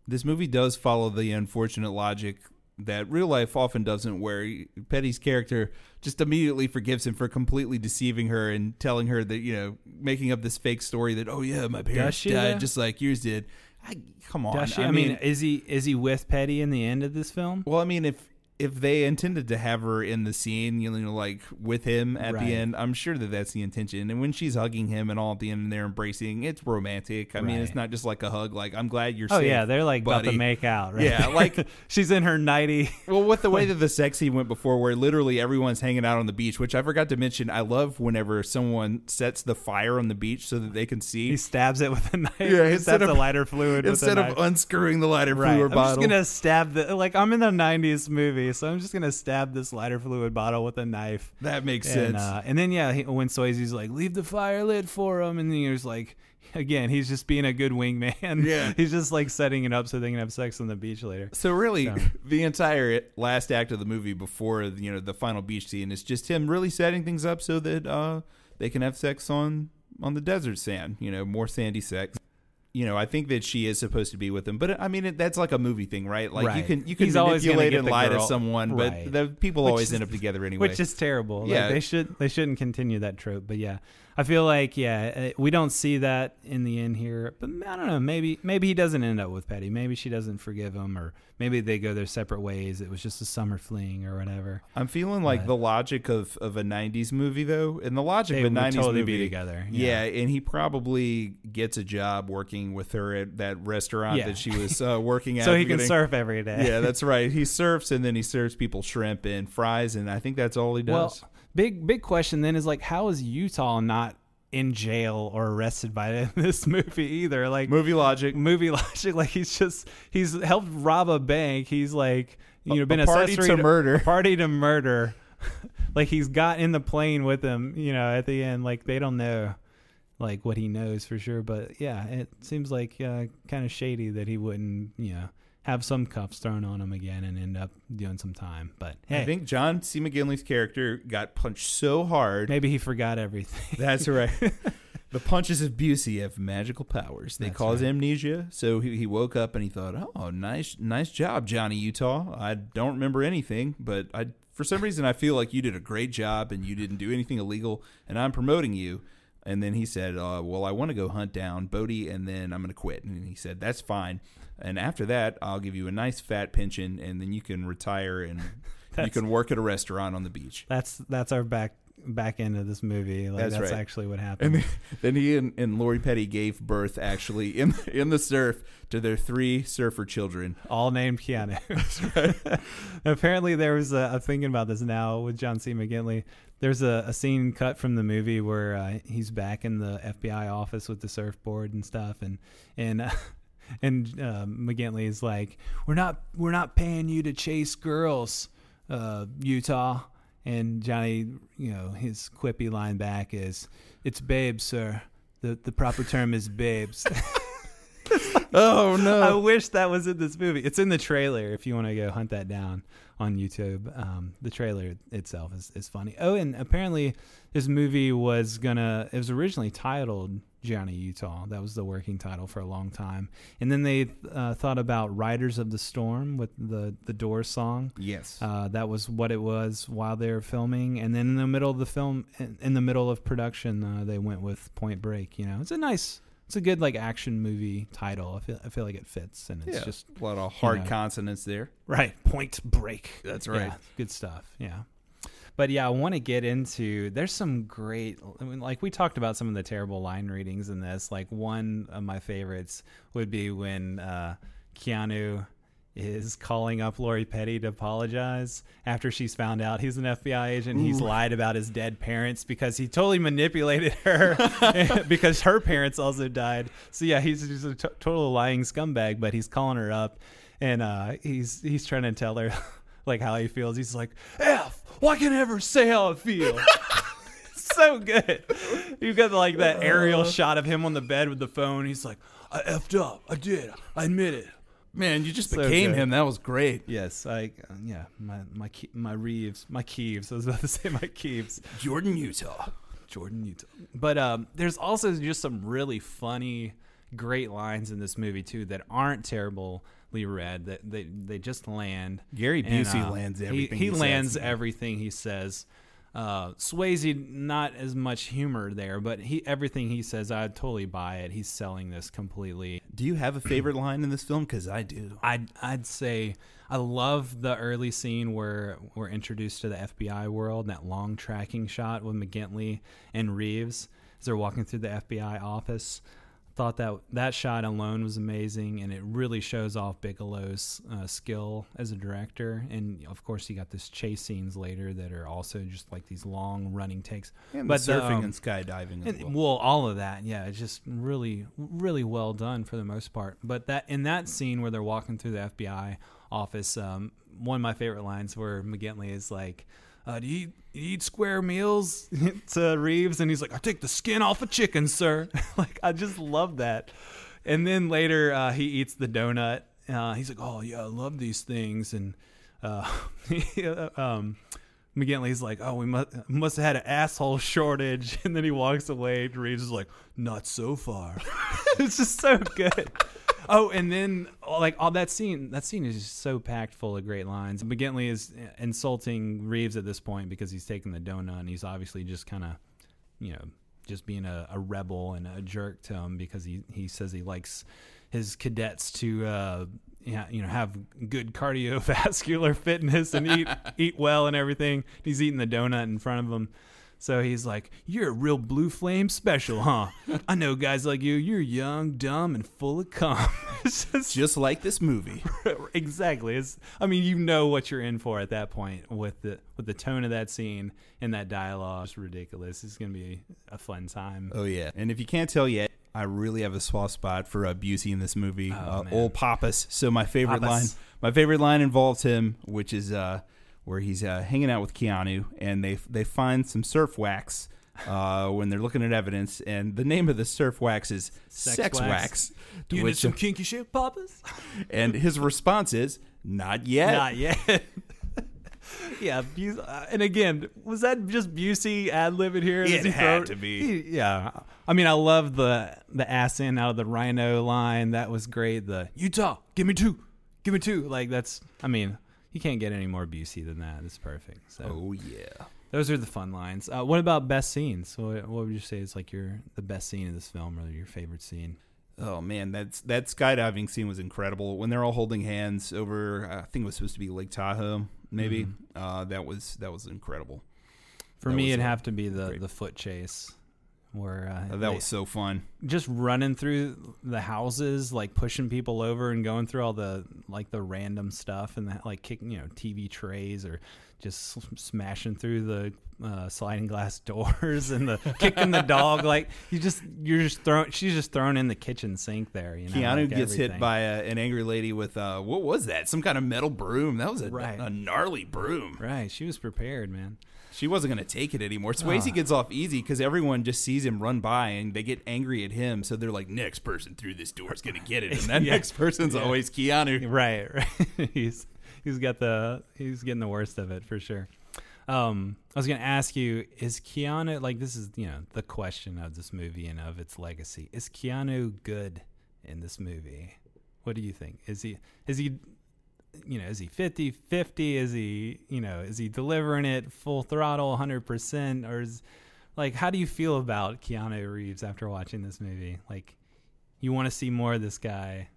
this movie does follow the unfortunate logic that real life often doesn't, where Petty's character just immediately forgives him for completely deceiving her and telling her that, you know, making up this fake story that, oh, yeah, my parents she, died though? just like yours did. I, come on. She? I, mean, is he is he with Petty in the end of this film? well, I mean, if if they intended to have her in the scene, you know, like with him at Right. the end, I'm sure that that's the intention. And when she's hugging him and all at the end and they're embracing, it's romantic. I mean, it's not just like a hug. Like I'm glad you're. Seeing. Oh safe, yeah, they're like about buddy. to make out, right? Yeah, like- (laughs) she's in her nighty. Well, with the way that (laughs) the sex scene went before, where literally everyone's hanging out on the beach, which I forgot to mention, I love whenever someone sets the fire on the beach so that they can see He stabs it with a knife. Yeah, he instead of- the lighter fluid instead of unscrewing the lighter right. fluid I'm bottle. just gonna stab the like I'm in the '90s movie, so I'm just gonna stab this lighter fluid bottle with a knife. that makes And, sense. uh, and then yeah, he, when Swayze's like, "Leave the fire lit for him," and then he's like, again, he's just being a good wingman. Yeah. (laughs) he's just like setting it up so they can have sex on the beach later. So really, So- (laughs) the entire last act of the movie before you know the final beach scene is just him really setting things up so that uh, they can have sex on on the desert sand. You know, more sandy sex. You know, I think that she is supposed to be with him, but I mean, it, that's like a movie thing, right? Like you can you can He's manipulate and lie to someone, but Right. the people Which always is- end up together (laughs) anyway. which is terrible. Yeah. Like they should they shouldn't continue that trope. But yeah, I feel like yeah, uh, we don't see that in the end here. But I don't know. Maybe maybe he doesn't end up with Petty. Maybe she doesn't forgive him, or maybe they go their separate ways. It was just a summer fling or whatever. I'm feeling like But- the logic of, of a '90s movie, though, and the logic They of a would '90s totally movie be together. Yeah. and he probably gets a job working with her at that restaurant Yeah. that she was (laughs) uh, working at. so he can getting- surf every day. Yeah, that's right. (laughs) He surfs and then he serves people shrimp and fries, and I think that's all he Well, does. Big big question then is like, how is Utah not in jail or arrested by (laughs) this movie either? Like Movie logic. movie (laughs) logic. Like he's just he's helped rob a bank. He's like you A- know been a party accessory to murder. (laughs) party to murder. like he's got in the plane with him. You know, at the end, like they don't know like what he knows for sure. But yeah, it seems like uh, kind of shady that he wouldn't you know have some cuffs thrown on him again and end up doing some time. But hey, I think John C. McGinley's character got punched so hard. maybe he forgot everything. That's right. (laughs) the punches of Busey have magical powers. They That's cause right. amnesia. So he, he woke up and he thought, "Oh, nice, nice job, Johnny Utah. I don't remember anything, but I, for some reason, I feel like you did a great job and you didn't do anything illegal, and I'm promoting you." And then he said, uh, "Well, I want to go hunt down Bodhi, and then I'm going to quit." And he said, "That's fine." And after that, I'll give you a nice fat pension, and then you can retire and (laughs) you can work at a restaurant on the beach. That's that's our back back end of this movie. Like That's that's, right. actually what And happened. then, (laughs) then he and, and Lori Petty gave birth actually in in the surf to their three surfer children. all named Keanu. (laughs) Apparently, there was a. I'm thinking about this now with John C. McGinley. There's a, a scene cut from the movie where uh, he's back in the FBI office with the surfboard and stuff, and and. Uh, and uh, McGinley is like, "We're not, we're not paying you to chase girls, uh, Utah." And Johnny, you know, his quippy line back is, "It's babes, sir. The the proper term is babes." (laughs) Oh no! I wish that was in this movie. It's in the trailer if you want to go hunt that down on YouTube. Um, the trailer itself is, is funny. Oh, and apparently this movie was gonna it was originally titled Johnny Utah. That was the working title for a long time. And then they uh, thought about Riders of the Storm with the the Doors song. Yes. Uh, that was what it was while they were filming, and then in the middle of the film, in, in the middle of production, uh, they went with Point Break. You know, it's a nice, it's a good like action movie title. I feel, I feel like it fits, and it's yeah. just a lot of hard know. consonants there. right. Point Break. That's Yeah, right. good stuff. Yeah. But yeah, I want to get into. There's some great, I mean, like we talked about some of the terrible line readings in this. Like one of my favorites would be when uh, Keanu is calling up Lori Petty to apologize after she's found out he's an FBI agent. He's lied about his dead parents because he totally manipulated her (laughs) (laughs) because her parents also died. So yeah, he's just a t- total lying scumbag. But he's calling her up and uh, he's he's trying to tell her like how he feels. He's like, "F, why can't I ever say how I feel?" (laughs) (laughs) so good. You got like that aerial shot of him on the bed with the phone. He's like, "I effed up. I did. I admit it." Man, you just So became good. him. That was great. Yes, I uh, yeah my my Ke- my Reeves my Keeves. I was about to say my Keeves. Jordan, Utah. Jordan Utah. But um, there's also just some really funny, great lines in this movie too that aren't terribly read. That they they just land. Gary And, Busey uh, lands he- everything. He, he lands says. everything he says. Uh, Swayze, not as much humor there, but he everything he says, I totally buy it. He's selling this completely. Do you have a favorite line in this film? Because I do. I'd I'd say I love the early scene where we're introduced to the FBI world. That long tracking shot with McGinley and Reeves as they're walking through the FBI office. Thought that that shot alone was amazing, and it really shows off Bigelow's uh, skill as a director. And of course, you got this chase scenes later that are also just like these long running takes. And But the the, surfing um, and skydiving as And, well. well, all of that, yeah, it's just really, really well done for the most part. But that in that scene where they're walking through the FBI office, um, one of my favorite lines where McGinley is like, uh, "Do you, you eat square meals?" (laughs) to Reeves, and he's like, "I take the skin off a chicken, sir." (laughs) like I just love that. And then later, uh, he eats the donut. Uh, he's like, "Oh yeah, I love these things," and uh, (laughs) um, McGinley's like, "Oh, we must must have had an asshole shortage," and then he walks away. Reeves is like, "Not so far." it's just so good. Oh, and then like all that scene, that scene is just so packed full of great lines. McGinley is insulting Reeves at this point because he's taking the donut, and he's obviously just kind of, you know, just being a, a rebel and a jerk to him because he he says he likes his cadets to uh, you know, have good cardiovascular (laughs) fitness and eat (laughs) eat well and everything. He's eating the donut in front of him. So he's like, "You're a real blue flame special, huh? I know guys like you. You're young, dumb, and full of cum." (laughs) it's just Just like this movie. (laughs) exactly. It's, I mean, you know what you're in for at that point with the with the tone of that scene and that dialogue. It's ridiculous. It's gonna be a fun time. Oh yeah. And if you can't tell yet, I really have a soft spot for uh, Busey in this movie. uh, old Pappas. So my favorite Pappas. line, my favorite line involves him, which is uh, where he's uh, hanging out with Keanu, and they they find some surf wax. Uh, (laughs) when they're looking at evidence, and the name of the surf wax is Sex Sex, Wax. Wax. You need some kinky shit, Pappas? (laughs) and his response is, "Not yet." Not yet. (laughs) yeah, Buse- uh, and again, was that just Busey ad libbing here? It he had throw- to be. he- yeah, I mean, I love the the ass in out of the Rhino line. That was great. The Utah, give me two, give me two. Like that's, I mean, you can't get any more Busey than that. It's perfect. So Oh yeah. those are the fun lines. Uh, what about best scenes? What, what would you say is like your the best scene in this film, or your favorite scene? Oh man, that's that skydiving scene was incredible. When they're all holding hands over, I think it was supposed to be Lake Tahoe, maybe. Uh, that was that was incredible. For That me, it'd a have to be the great- the foot chase, where uh, that was so fun. just running through the houses, like pushing people over and going through all the like the random stuff and like kicking you know TV trays or just smashing through the uh, sliding glass (laughs) doors and the kicking the dog. Like you just you're just throwing. She's just thrown in the kitchen sink there. You know, Keanu like gets hit by a, an angry lady with uh, what was that? Some kind of metal broom. That was a, Right. a gnarly broom. right. She was prepared, man. She wasn't going to take it anymore. Swayze Ah. gets off easy because everyone just sees him run by and they get angry at him. So they're like, "Next person through this door is going to get it," and that (laughs) Yeah. next person's Yeah. always Keanu. Right, right. (laughs) he's he's got the he's getting the worst of it for sure. Um, I was gonna ask you: Is Keanu like this? Is you know the question of this movie and of its legacy? Is Keanu good in this movie? What do you think? Is he? Is he? You know, is he 50 50? Is he? You know, is he delivering it full throttle, hundred percent, or is like how do you feel about Keanu Reeves after watching this movie? Like, you want to see more of this guy?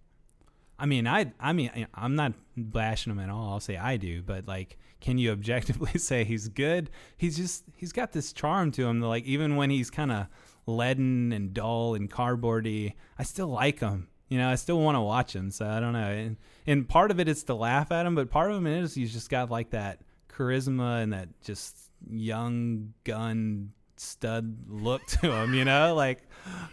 I mean, I, I mean, I'm not bashing him at all. I'll say I do, but like, can you objectively (laughs) say he's good? He's just, he's got this charm to him. That, like, even when he's kind of leaden and dull and cardboardy, I still like him. You know, I still want to watch him. So I don't know. And, and part of it is to laugh at him, but part of it is he's just got like that charisma and that just young gun stud look (laughs) to him. You know, like,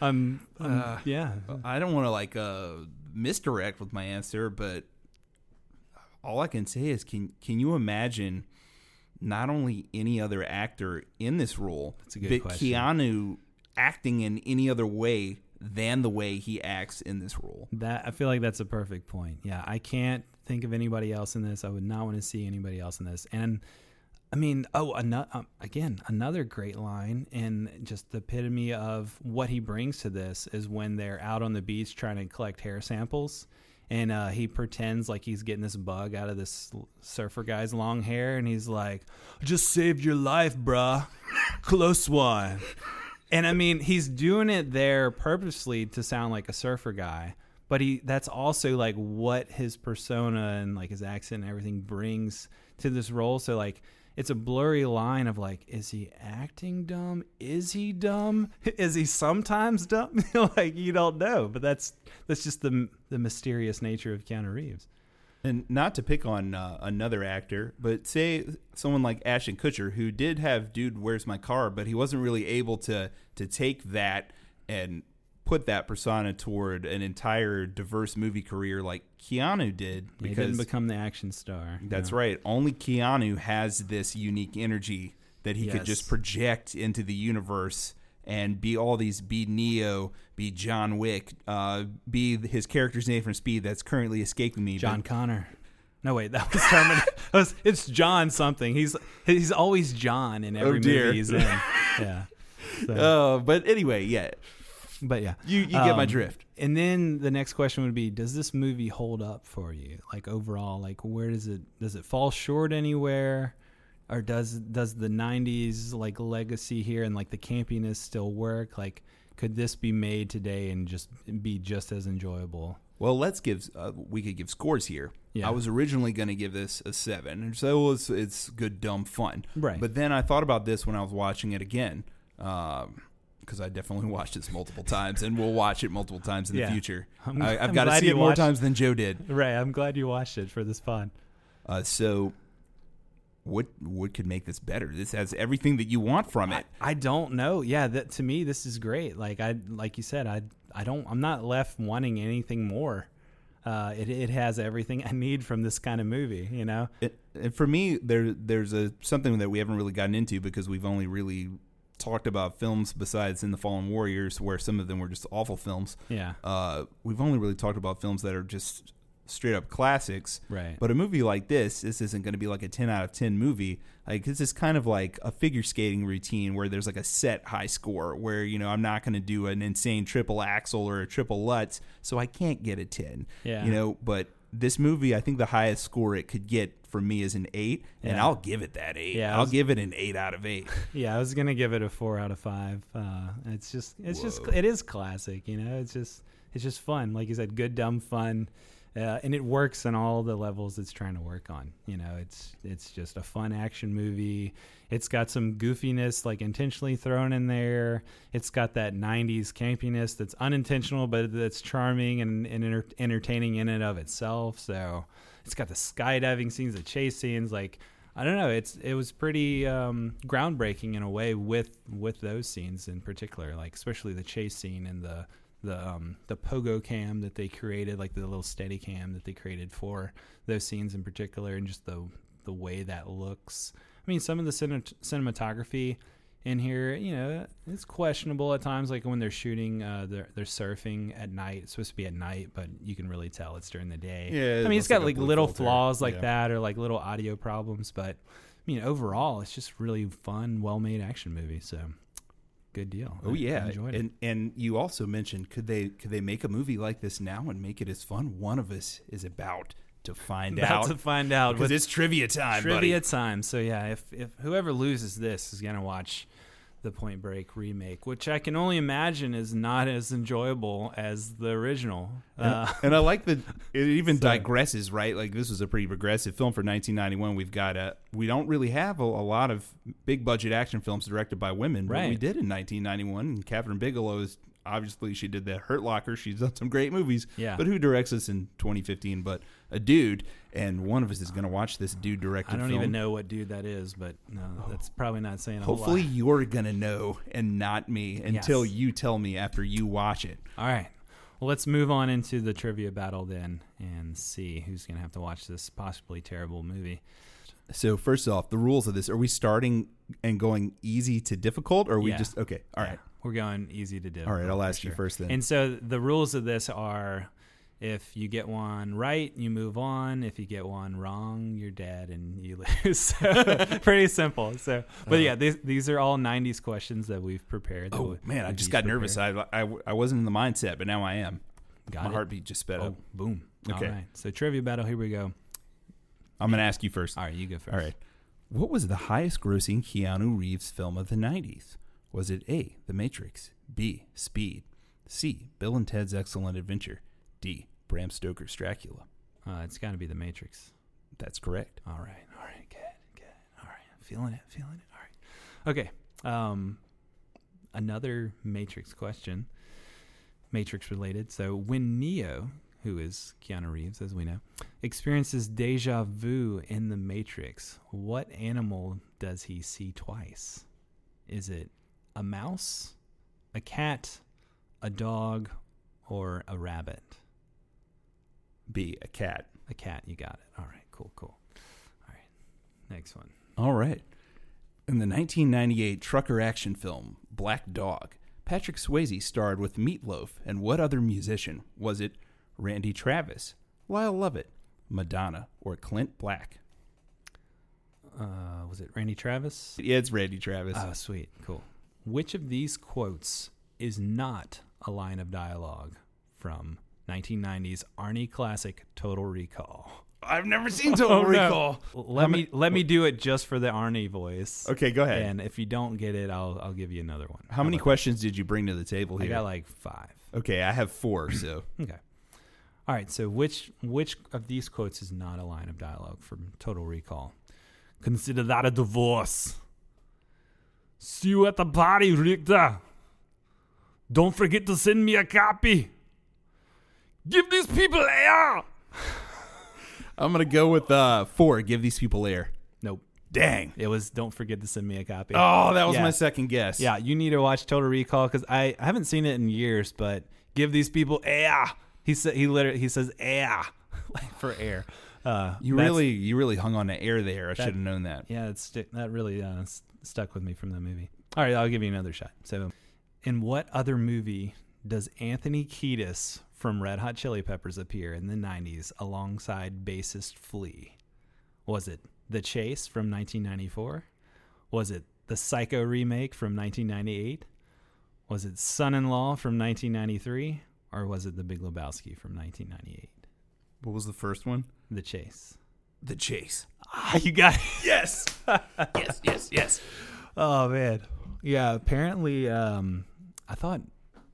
um, um Uh, yeah. I don't want to like uh, misdirect with my answer, but all I can say is, can can you imagine not only any other actor in this role, That's a good but question. Keanu acting in any other way than the way he acts in this role? That I feel like that's a perfect point. Yeah, I can't think of anybody else in this. I would not want to see anybody else in this. And I mean, oh, another, um, again, another great line and just the epitome of what he brings to this is when they're out on the beach trying to collect hair samples. And uh, he pretends like he's getting this bug out of this surfer guy's long hair, and he's like, "Just saved your life, bruh. Close one." And I mean, he's doing it there purposely to sound like a surfer guy, but he that's also like what his persona and like his accent and everything brings to this role. So like it's a blurry line of like is he acting dumb? Is he dumb? (laughs) Is he sometimes dumb? (laughs) like you don't know, but that's that's just the the mysterious nature of Keanu Reeves. And not to pick on uh, another actor, but say someone like Ashton Kutcher, who did have "Dude, Where's My Car," but he wasn't really able to to take that and put that persona toward an entire diverse movie career like Keanu did. He Because didn't become the action star. that's No. right, only Keanu has this unique energy that he could just project into the universe and be all these be Neo, be John Wick, uh, be his character's name from Speed that's currently escaping me. but- John Connor. No wait, that was Terminator. (laughs) it's John something. He's he's always John in every Oh, dear. movie he's in. (laughs) Yeah. So, Uh, but anyway, yeah, but yeah, you you get my Um, drift. And then the next question would be: Does this movie hold up for you? Like overall, like where does it does it fall short anywhere, or does does the '90s like legacy here and like the campiness still work? Like, could this be made today and just be just as enjoyable? Well, let's give uh, we could give scores here. Yeah. I was originally going to give this a seven, and so well, it's it's good dumb fun. Right. But then I thought about this when I was watching it again, because I definitely (laughs) watched this multiple times, and we'll watch it multiple times in Yeah. the future. (laughs) I'm- I, I've got to see it more watched- times than Joe did. Right. I'm glad you watched it for this fun. Uh, so, what what could make this better? This has everything that you want from it. I, I don't know. Yeah, that to me this is great. Like I like you said, I I don't I'm not left wanting anything more. Uh, it it has everything I need from this kind of movie. You know. it, and for me, there there's a something that we haven't really gotten into because we've only really talked about films besides in the Fallen Warriors, where some of them were just awful films. Yeah. Uh, we've only really talked about films that are just straight up classics. Right. But a movie like this, this isn't going to be like a 10 out of 10 movie. Like this is kind of like a figure skating routine where there's like a set high score where, you know, I'm not going to do an insane triple axel or a triple lutz, so I can't get a 10. Yeah. You know, but this movie, I think the highest score it could get for me is an 8, and Yeah. I'll give it that 8. Yeah, I'll was- give it an 8 out of 8. (laughs) Yeah, I was gonna give it a four out of five. Uh, it's just, it's just, it is classic. You know, it's just, it's just fun. Like you said, good dumb fun, uh, and it works on all the levels it's trying to work on. You know, it's, it's just a fun action movie. It's got some goofiness, like intentionally thrown in there. It's got that '90s campiness that's unintentional, but that's charming and, and enter- entertaining in and of itself. So, it's got the skydiving scenes, the chase scenes, like. I don't know. It's it was pretty um, groundbreaking in a way with with those scenes in particular, like especially the chase scene and the the um, the pogo cam that they created, like the little steady cam that they created for those scenes in particular, and just the the way that looks. I mean, some of the cine- cinematography in here, you know, it's questionable at times. Like when they're shooting, uh, they're they're surfing at night. It's supposed to be at night, but you can really tell it's during the day. Yeah, I mean, it's got a like little filter. flaws like Yeah. that, or like little audio problems, but I mean, overall, it's just really fun, well-made action movie. So, good deal. Oh I yeah, enjoyed it. and and you also mentioned could they could they make a movie like this now and make it as fun? One of us is about to find out. About out to find out because it's trivia time, trivia buddy. time. So yeah, if if whoever loses this is gonna watch the Point Break remake, which I can only imagine is not as enjoyable as the original. Uh, and I like that it even (laughs) So- digresses, right? Like this was a pretty progressive film for 1991. We've got a we don't really have a, a lot of big budget action films directed by women, but we did in 1991. And Kathryn Bigelow is obviously she did the Hurt Locker. She's done some great movies. Yeah. But who directs us in 2015? But a dude, and one of us is going to watch this dude directed. I don't film. even know what dude that is, but no, that's probably not saying a Hopefully, you're gonna know and not me until Yes. you tell me after you watch it. All right. Well, let's move on into the trivia battle then and see who's going to have to watch this possibly terrible movie. So first off, the rules of this: Are we starting and going easy to difficult, or are we Yeah. just okay? All right, We're going easy to do. all right. Oh, I'll ask you first then. And so the rules of this are if you get one right, you move on. If you get one wrong, you're dead and you (laughs) lose. So, (laughs) pretty simple. So, but uh-huh. yeah, these, these are all 90s questions that we've prepared. that oh we- man, I just got nervous. I, I I wasn't in the mindset, but now I am. Got My it. heartbeat just sped Oh, up. boom. Okay. All right. So trivia battle. Here we go. I'm gonna ask you first. All right, you go first. All right. What was the highest grossing Keanu Reeves film of the 90s? Was it A, The Matrix, B, Speed, C, Bill and Ted's Excellent Adventure, D, Bram Stoker's Dracula? Uh, it's got to be the Matrix. That's correct. All right. All right. Good. Good. All right. Feeling it. Feeling it. All right. Okay. Um, another Matrix question. Matrix related. So when Neo, who is Keanu Reeves, as we know, experiences deja vu in the Matrix, what animal does he see twice? Is it a mouse, a cat, a dog, or a rabbit? B, a cat. A cat. You got it. All right. Cool. Cool. All right. Next one. All right. In the 1998 trucker action film Black Dog, Patrick Swayze starred with Meatloaf and what other musician? Was it Randy Travis, Lyle Lovett, Madonna, or Clint Black? Uh, was it Randy Travis? Yeah, it's Randy Travis. Oh, sweet. Cool. Which of these quotes is not a line of dialogue from 1990's Arnie classic Total Recall? I've never seen (laughs) Total Oh, no. Recall. Let me let me do it just for the Arnie voice. Okay, go ahead. And if you don't get it, I'll I'll give you another one. How many about questions did you bring to the table that? I got like five. okay, I have four. So (clears throat) Okay. All right. So which which of these quotes is not a line of dialogue from Total Recall? Consider that a divorce. See you at the party, Richter. Don't forget to send me a copy. Give these people air. I'm gonna go with uh, four. Give these people air. Nope. Dang. It was don't forget to send me a copy. Oh, that was Yeah. my second guess. Yeah, you need to watch Total Recall because I, I haven't seen it in years, but give these people air. He said he literally he says air (laughs) like for air. Uh, You really, you really hung on to air there. I should have known that. Yeah, it's that really uh, stuck with me from that movie. All right, I'll give you another shot. So, in what other movie does Anthony Kiedis from Red Hot Chili Peppers appear in the '90s alongside bassist Flea? Was it The Chase from 1994? Was it the Psycho remake from 1998? Was it Son-in-Law from 1993? Or was it The Big Lebowski from 1998? What was the first one? The Chase. The Chase. Ah, you got it. (laughs) Yes. yes. Yes. Yes. Oh man. Yeah, apparently um I thought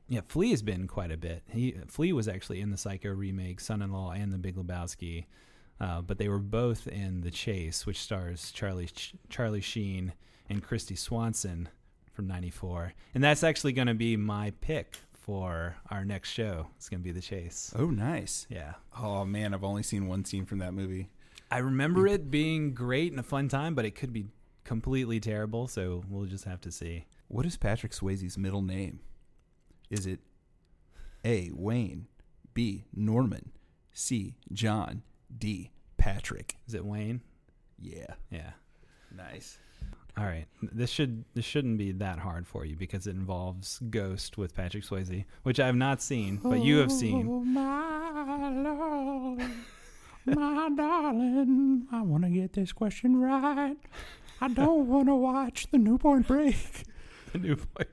yeah, Flea has been quite a bit. He Flea was actually in the Psycho remake, Son-in-Law and The Big Lebowski. Uh, but they were both in The Chase, which stars Charlie Ch- Charlie Sheen and Christy Swanson from 94. And that's actually going to be my pick for our next show. It's going to be The Chase. Oh, nice. Yeah. Oh man, I've only seen one scene from that movie. I remember it being great and a fun time, but it could be completely terrible, so we'll just have to see. What is Patrick Swayze's middle name? Is it A. Wayne, B. Norman, C. John, D. Patrick? Is it Wayne? Yeah. Yeah. Nice. All right. This should this shouldn't be that hard for you because it involves Ghost with Patrick Swayze, which I have not seen, but you have seen. Oh, (laughs) my darling, I want to get this question right. I don't (laughs) want to watch the Newborn Break. (laughs) the new point.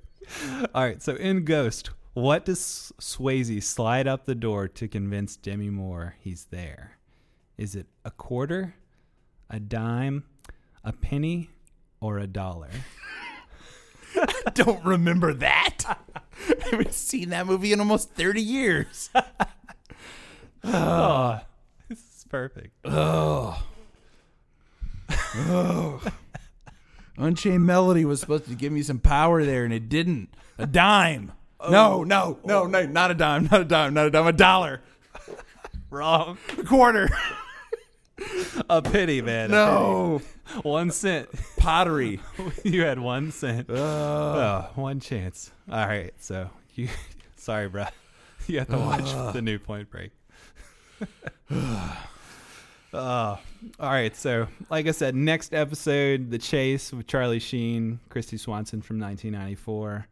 All right, so in Ghost, what does Swayze slide up the door to convince Demi Moore he's there? Is it a quarter, a dime, a penny, or a dollar? I don't remember that. (laughs) I haven't seen that movie in almost 30 years. oh, this is perfect. Oh. Oh. Unchained Melody was supposed to give me some power there, and it didn't. A dime. No, no, no, no, not a dime, not a dime, not a dime, a dollar. Wrong. A quarter. A pity, man. No. penny. One cent. Pottery. (laughs) you had one cent. Uh, Oh, one chance. All right, so you. (laughs) Sorry, bro. You have to watch the new Point Break. (sighs) (laughs) Oh, all right. So, like I said, next episode, The Chase with Charlie Sheen, Christy Swanson from 1994.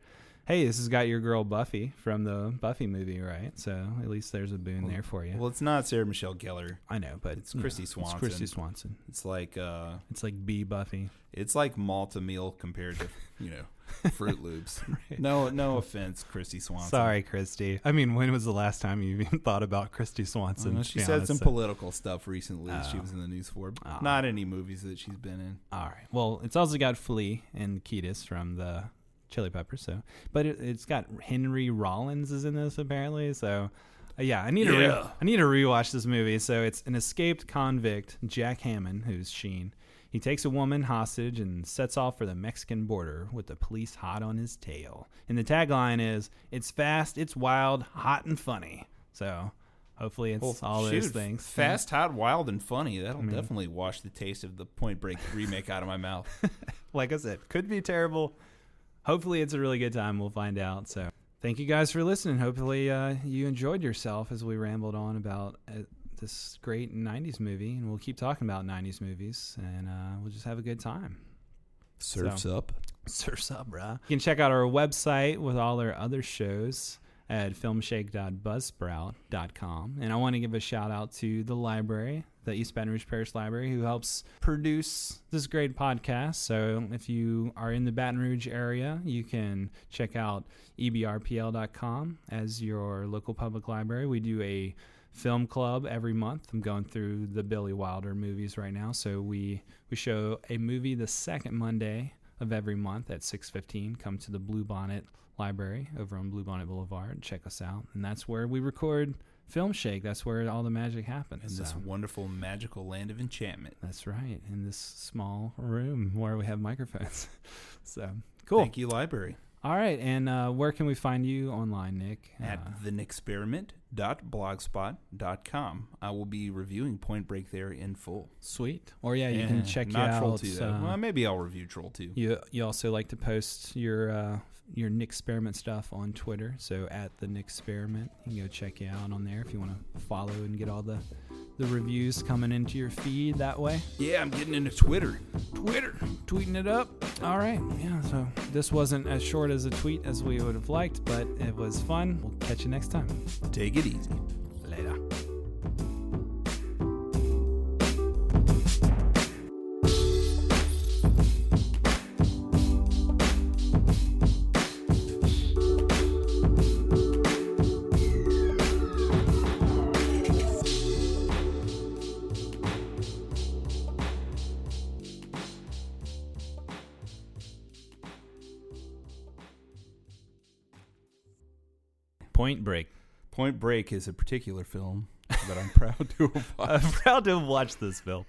Hey, this has got your girl Buffy from the Buffy movie, right? So at least there's a boon there for you. well, it's not Sarah Michelle Gellar. I know, but it's you know, Christy It's Swanson. Christy Swanson. It's like uh, It's like B Buffy. it's like Malt-O-Meal compared to you know Fruit (laughs) Loops. No, no offense, Christy Swanson. Sorry, Christy. I mean, when was the last time you (laughs) even thought about Christy Swanson? know, she said honest? some So- political stuff recently. that she Oh. was in the news for, Oh. not any movies that she's been in. All right. Well, it's also got Flea and Kiedis from the Chili Peppers. So, but it, it's got Henry Rollins is in this apparently. So, uh, yeah, I need to re- I need to rewatch this movie. So it's an escaped convict, Jack Hammond, who's Sheen. He takes a woman hostage and sets off for the Mexican border with the police hot on his tail. And the tagline is "It's fast, it's wild, hot and funny." So, hopefully, it's all those things. Fast, hot, wild, and funny. That'll mean- definitely wash the taste of the Point Break remake out of my mouth. (laughs) like I said, could be terrible. Hopefully, it's a really good time. We'll find out. So, thank you guys for listening. Hopefully, uh, you enjoyed yourself as we rambled on about uh, this great 90s movie. And we'll keep talking about 90s movies and uh, we'll just have a good time. Surfs up. (laughs) Surf's up, bruh. You can check out our website with all our other shows at filmshake.buzzsprout.com. And I want to give a shout out to the library, the East Baton Rouge Parish Library, who helps produce this great podcast. So if you are in the Baton Rouge area, you can check out ebrpl.com as your local public library. We do a film club every month. I'm going through the Billy Wilder movies right now. So we we show a movie the second Monday of every month at 6:15. Come to the Blue Bonnet Library over on Bluebonnet Boulevard. Check us out, and that's where we record Film Shake. That's where all the magic happens. In this So, wonderful, magical land of enchantment. that's right. In this small room where we have microphones. (laughs) so cool. Thank you, library. All right, and uh, where can we find you online, Nic? At Uh, thenicsperiment.blogspot.com. I will be reviewing Point Break there in full. sweet. Or yeah, you can check you not Troll out. 2, uh, well, maybe I'll review Troll 2. You you also like to post your uh, your Nicsperiment stuff on Twitter. So at the Nicsperiment, you can go check you out on there if you want to follow and get all the the reviews coming into your feed that way. Yeah, I'm getting into Twitter. Twitter, tweeting it up. All right, yeah. So this wasn't as short as a tweet as we would have liked, but it was fun. We'll catch you next time. Take it easy. Later. Point Break. Point Break is a particular film that I'm (laughs) proud to have watched. I'm proud to have watched this film.